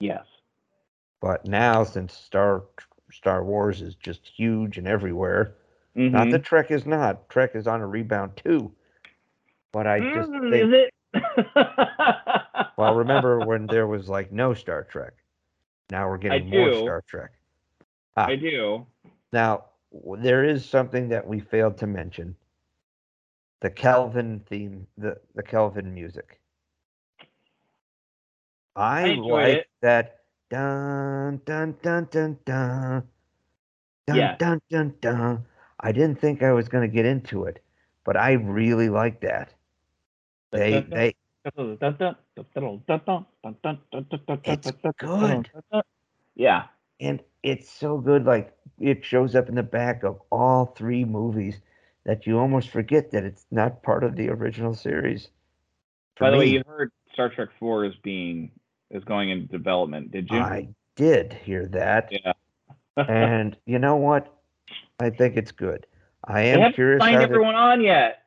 Yes. But now, since Star Star Wars is just huge and everywhere, not Mhm. that Trek is not. Trek is on a rebound too. But I just Mm, think, is it? well, remember when there was like no Star Trek? Now we're getting more. Star Trek. I do. Now there is something that we failed to mention: the Kelvin theme, the the Kelvin music. I, I like it. that dun dun dun dun dun dun Yes. dun dun dun. I didn't think I was going to get into it, but I really like that. They they It's good. Yeah. and it's so good like it shows up in the back of all three movies that you almost forget that it's not part of the original series. For By the way, you heard Star Trek Four is being is going into development. Did you? I did hear that. Yeah. and you know what? I think it's good. I they am haven't curious signed they- everyone on yet.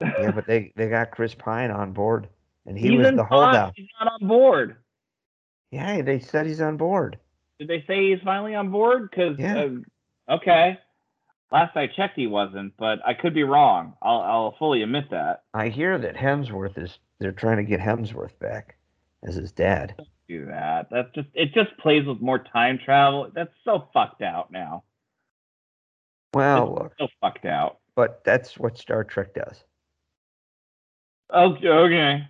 yeah, but they they got Chris Pine on board, and he He's was the holdout. He's not on board. Yeah, they said he's on board. Did they say he's finally on board? Because Yeah. Uh, okay, last I checked, he wasn't, but I could be wrong. I'll I'll fully admit that. I hear that Hemsworth is they're trying to get Hemsworth back as his dad. Do that. That's just it. Just plays with more time travel. That's so fucked out now. Well, look, so fucked out. but that's what Star Trek does. Okay. okay.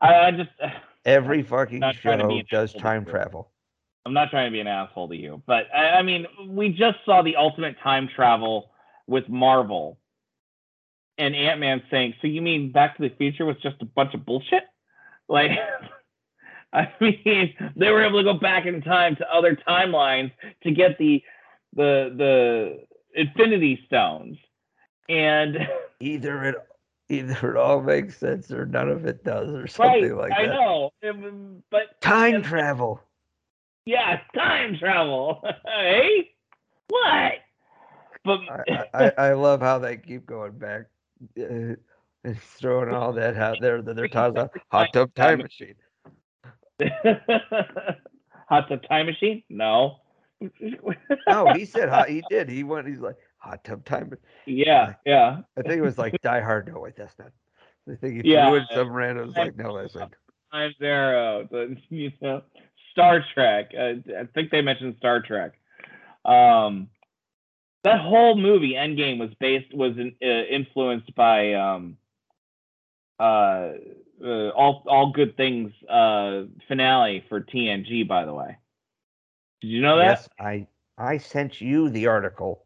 I, I just Every fucking Not trying to be show does time travel. I'm not trying to be an asshole to you, but I, I mean, we just saw the ultimate time travel with Marvel, and Ant Man saying, "So you mean Back to the Future was just a bunch of bullshit?" Like, I mean, they were able to go back in time to other timelines to get the the the Infinity Stones, and Either it either it all makes sense or none of it does, or something right, like I that. I know, It but Time and- travel. yeah, time travel. hey, what? But I, I, I love how they keep going back. Uh, and throwing all that out there that they're talking about hot tub time machine. Hot tub time machine? No. No, he said hot. He did. He went. He's like hot tub time. yeah, yeah. I think it was like Die Hard. No, wait, that's not. I think he Yeah. threw in some random. It's like no, that's like Time Zero. The, you know, Star Trek. Uh, I think they mentioned Star Trek. Um, that whole movie, Endgame, was based was in, uh, influenced by um, uh, uh, all all good things uh, finale for TNG. By the way, did you know that? yes. I I sent you the article.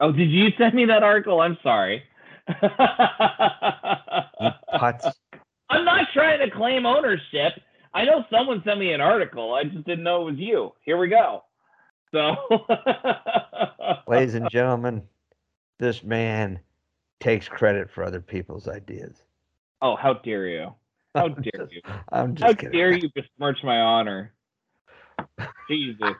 Oh, did you send me that article? I'm sorry. I'm not trying to claim ownership. I know someone sent me an article. I just didn't know it was you. Here we go. So, Ladies and gentlemen, this man takes credit for other people's ideas. Oh, how dare you? How dare just- you? I'm just How kidding. dare you besmirch my honor? Jesus.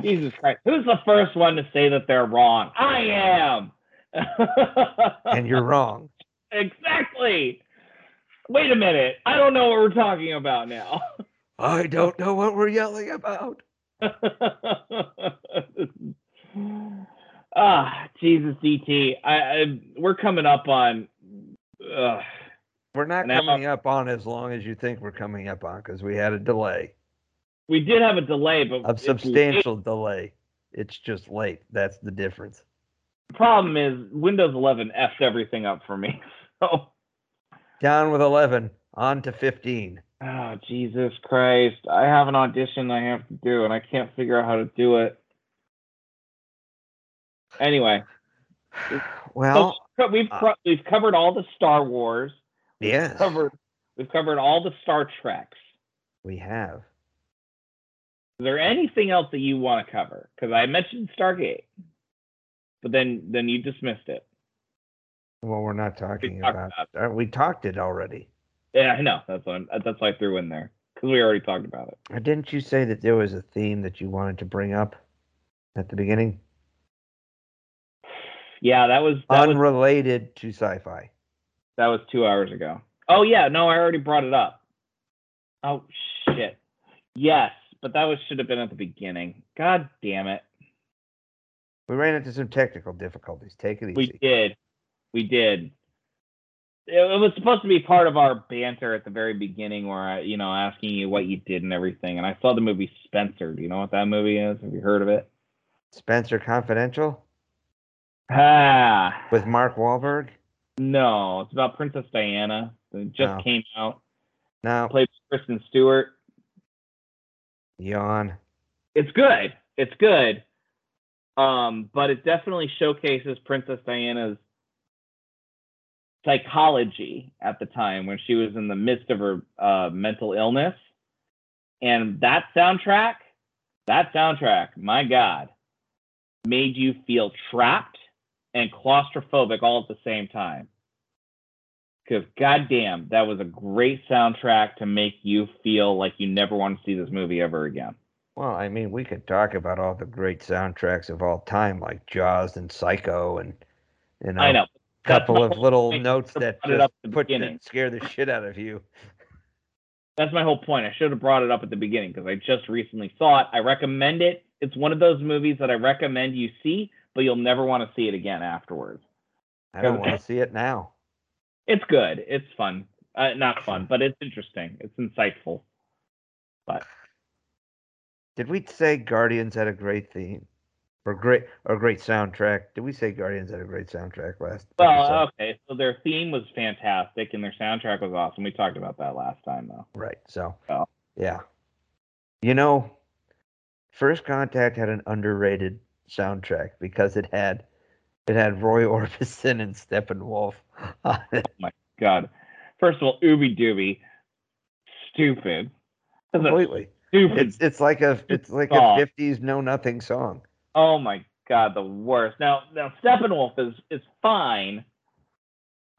Jesus Christ. Who's the first one to say that they're wrong? I am. And you're wrong. exactly. Wait a minute. I don't know what we're talking about now. I don't know what we're yelling about. ah, Jesus, DT. I, I we're coming up on. Uh, We're not coming up on as long as you think we're coming up on because we had a delay, we did have a delay, but a it's late. substantial delay. It's just late. That's the difference. The problem is Windows 11 f's everything up for me. So, Down with 11, on to 15. oh Jesus Christ! I have an audition I have to do, and I can't figure out how to do it. Anyway, Well, so we've uh, we've covered all the Star Wars. yes, Covered we've covered all the Star Treks. we have. Is there anything else that you want to cover? Because I mentioned Stargate, but then then you dismissed it. Well, we're not talking talked about. about uh, we talked it already. Yeah, I know. That's what I'm, that's why I threw in there because we already talked about it. Didn't you say that there was a theme that you wanted to bring up at the beginning? Yeah, that was that was Unrelated to sci-fi. that was two hours ago. Oh yeah, no, I already brought it up. Oh shit. Yes, but that was should have been at the beginning. God damn it. We ran into some technical difficulties. Take it easy. We did. We did. It, it was supposed to be part of our banter at the very beginning, where I, you know, asking you what you did and everything. And I saw the movie Spencer. Do you know what that movie is? Have you heard of it? Spencer Confidential Ah, with Mark Wahlberg. no, it's about Princess Diana. It just Oh. came out. Now, Played Kristen Stewart. yawn. It's good. It's good. Um, but it definitely showcases Princess Diana's psychology at the time when she was in the midst of her uh, mental illness. And that soundtrack, that soundtrack, my God, made you feel trapped and claustrophobic all at the same time. Because goddamn, that was a great soundtrack to make you feel like you never want to see this movie ever again. Well, I mean, we could talk about all the great soundtracks of all time, like Jaws and Psycho, and you know, I know. a couple of little notes that just the put beginning. scare the shit out of you. That's my whole point. I should have brought it up at the beginning because I just recently saw it. I recommend it. It's one of those movies that I recommend you see, but you'll never want to see it again afterwards. I don't want to see it now. It's good. It's fun. Uh, not fun, but it's interesting. It's insightful. But Did we say Guardians had a great theme, or great or great soundtrack? Did we say Guardians had a great soundtrack last? well, okay. So their theme was fantastic and their soundtrack was awesome. We talked about that last time, though. Right. So, Oh. yeah. You know, First Contact had an underrated soundtrack because it had it had Roy Orbison and Steppenwolf. Oh my God. First of all, Ooby Dooby, stupid. Completely. stupid. It's it's like a it's like a fifties know nothing song. Oh my god, the worst. Now, now Steppenwolf is is fine.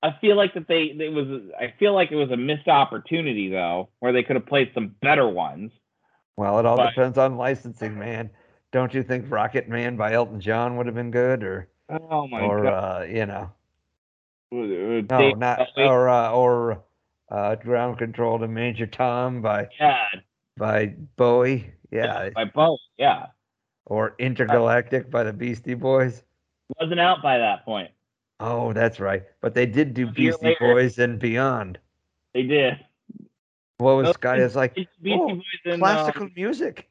I feel like that they it was I feel like it was a missed opportunity though, where they could have played some better ones. Well, it all But- depends on licensing, man. Don't you think Rocket Man by Elton John would have been good, or Oh my or god. uh, you know, no, Dave not Bowie, or uh, or uh, Ground Control to Major Tom by by Bowie, yeah, by both. Yeah, or Intergalactic by the Beastie Boys. wasn't out by that point. Oh, that's right. But they did do Beastie later. Boys and Beyond. They did. What was Sky is like Beastie oh, Boys in, classical um, music.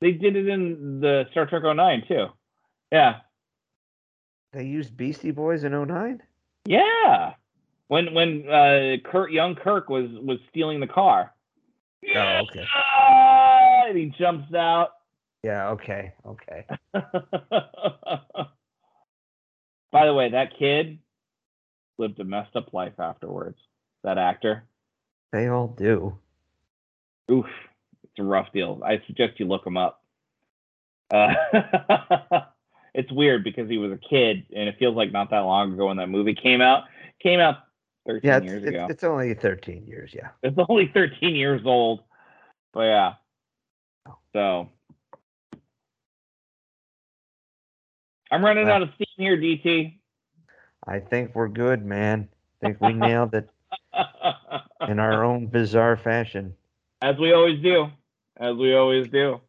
They did it in the Star Trek 09 too. Yeah, They used Beastie Boys in 09? yeah. When when uh, Kurt young Kirk was was stealing the car. Oh, okay. Ah, and he jumps out. Yeah, okay, okay. By the way, that kid lived a messed up life afterwards. That actor. They all do. Oof, it's a rough deal. I suggest you look him up. Uh, it's weird because he was a kid, and it feels like not that long ago when that movie came out. Came out 13 Yeah, it's, years it's, ago. it's only 13 years, yeah. It's only 13 years old. But yeah. So I'm running Well- out of steam here, DT. I think we're good, man. I think we nailed it in our own bizarre fashion. As we always do. As we always do.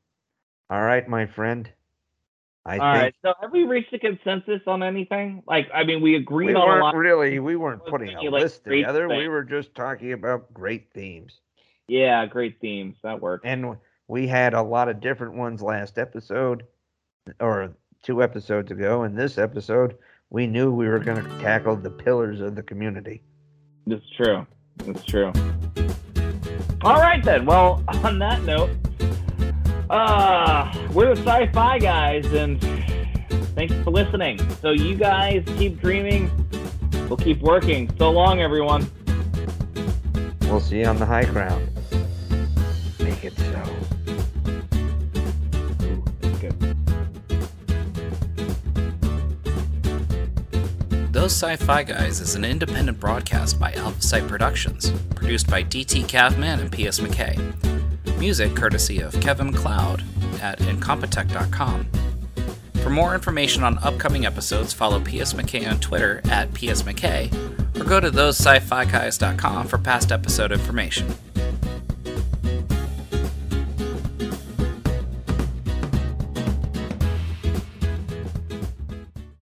All right, my friend. I All think right. So have we reached a consensus on anything? Like, I mean, we agreed we on a weren't lot. really we weren't putting a like, list together. We were just talking about great themes. Yeah, great themes. That works. And we had a lot of different ones last episode or two episodes ago. In this episode, we knew we were going to tackle the pillars of the community. It's true. It's true. All right then. Well, on that note, uh, we're the sci-fi guys, and thanks for listening. So you guys keep dreaming. We'll keep working. So long, everyone. We'll see you on the high ground. Make it so. Those Sci-Fi Guys is an independent broadcast by Alpha Site Productions, produced by DT Cavman and PS McKay. Music courtesy of Kevin MacLeod at Incompetech.com. For more information on upcoming episodes, follow PS McKay on Twitter at PS McKay, or go to thosesciFiGuys.com for past episode information.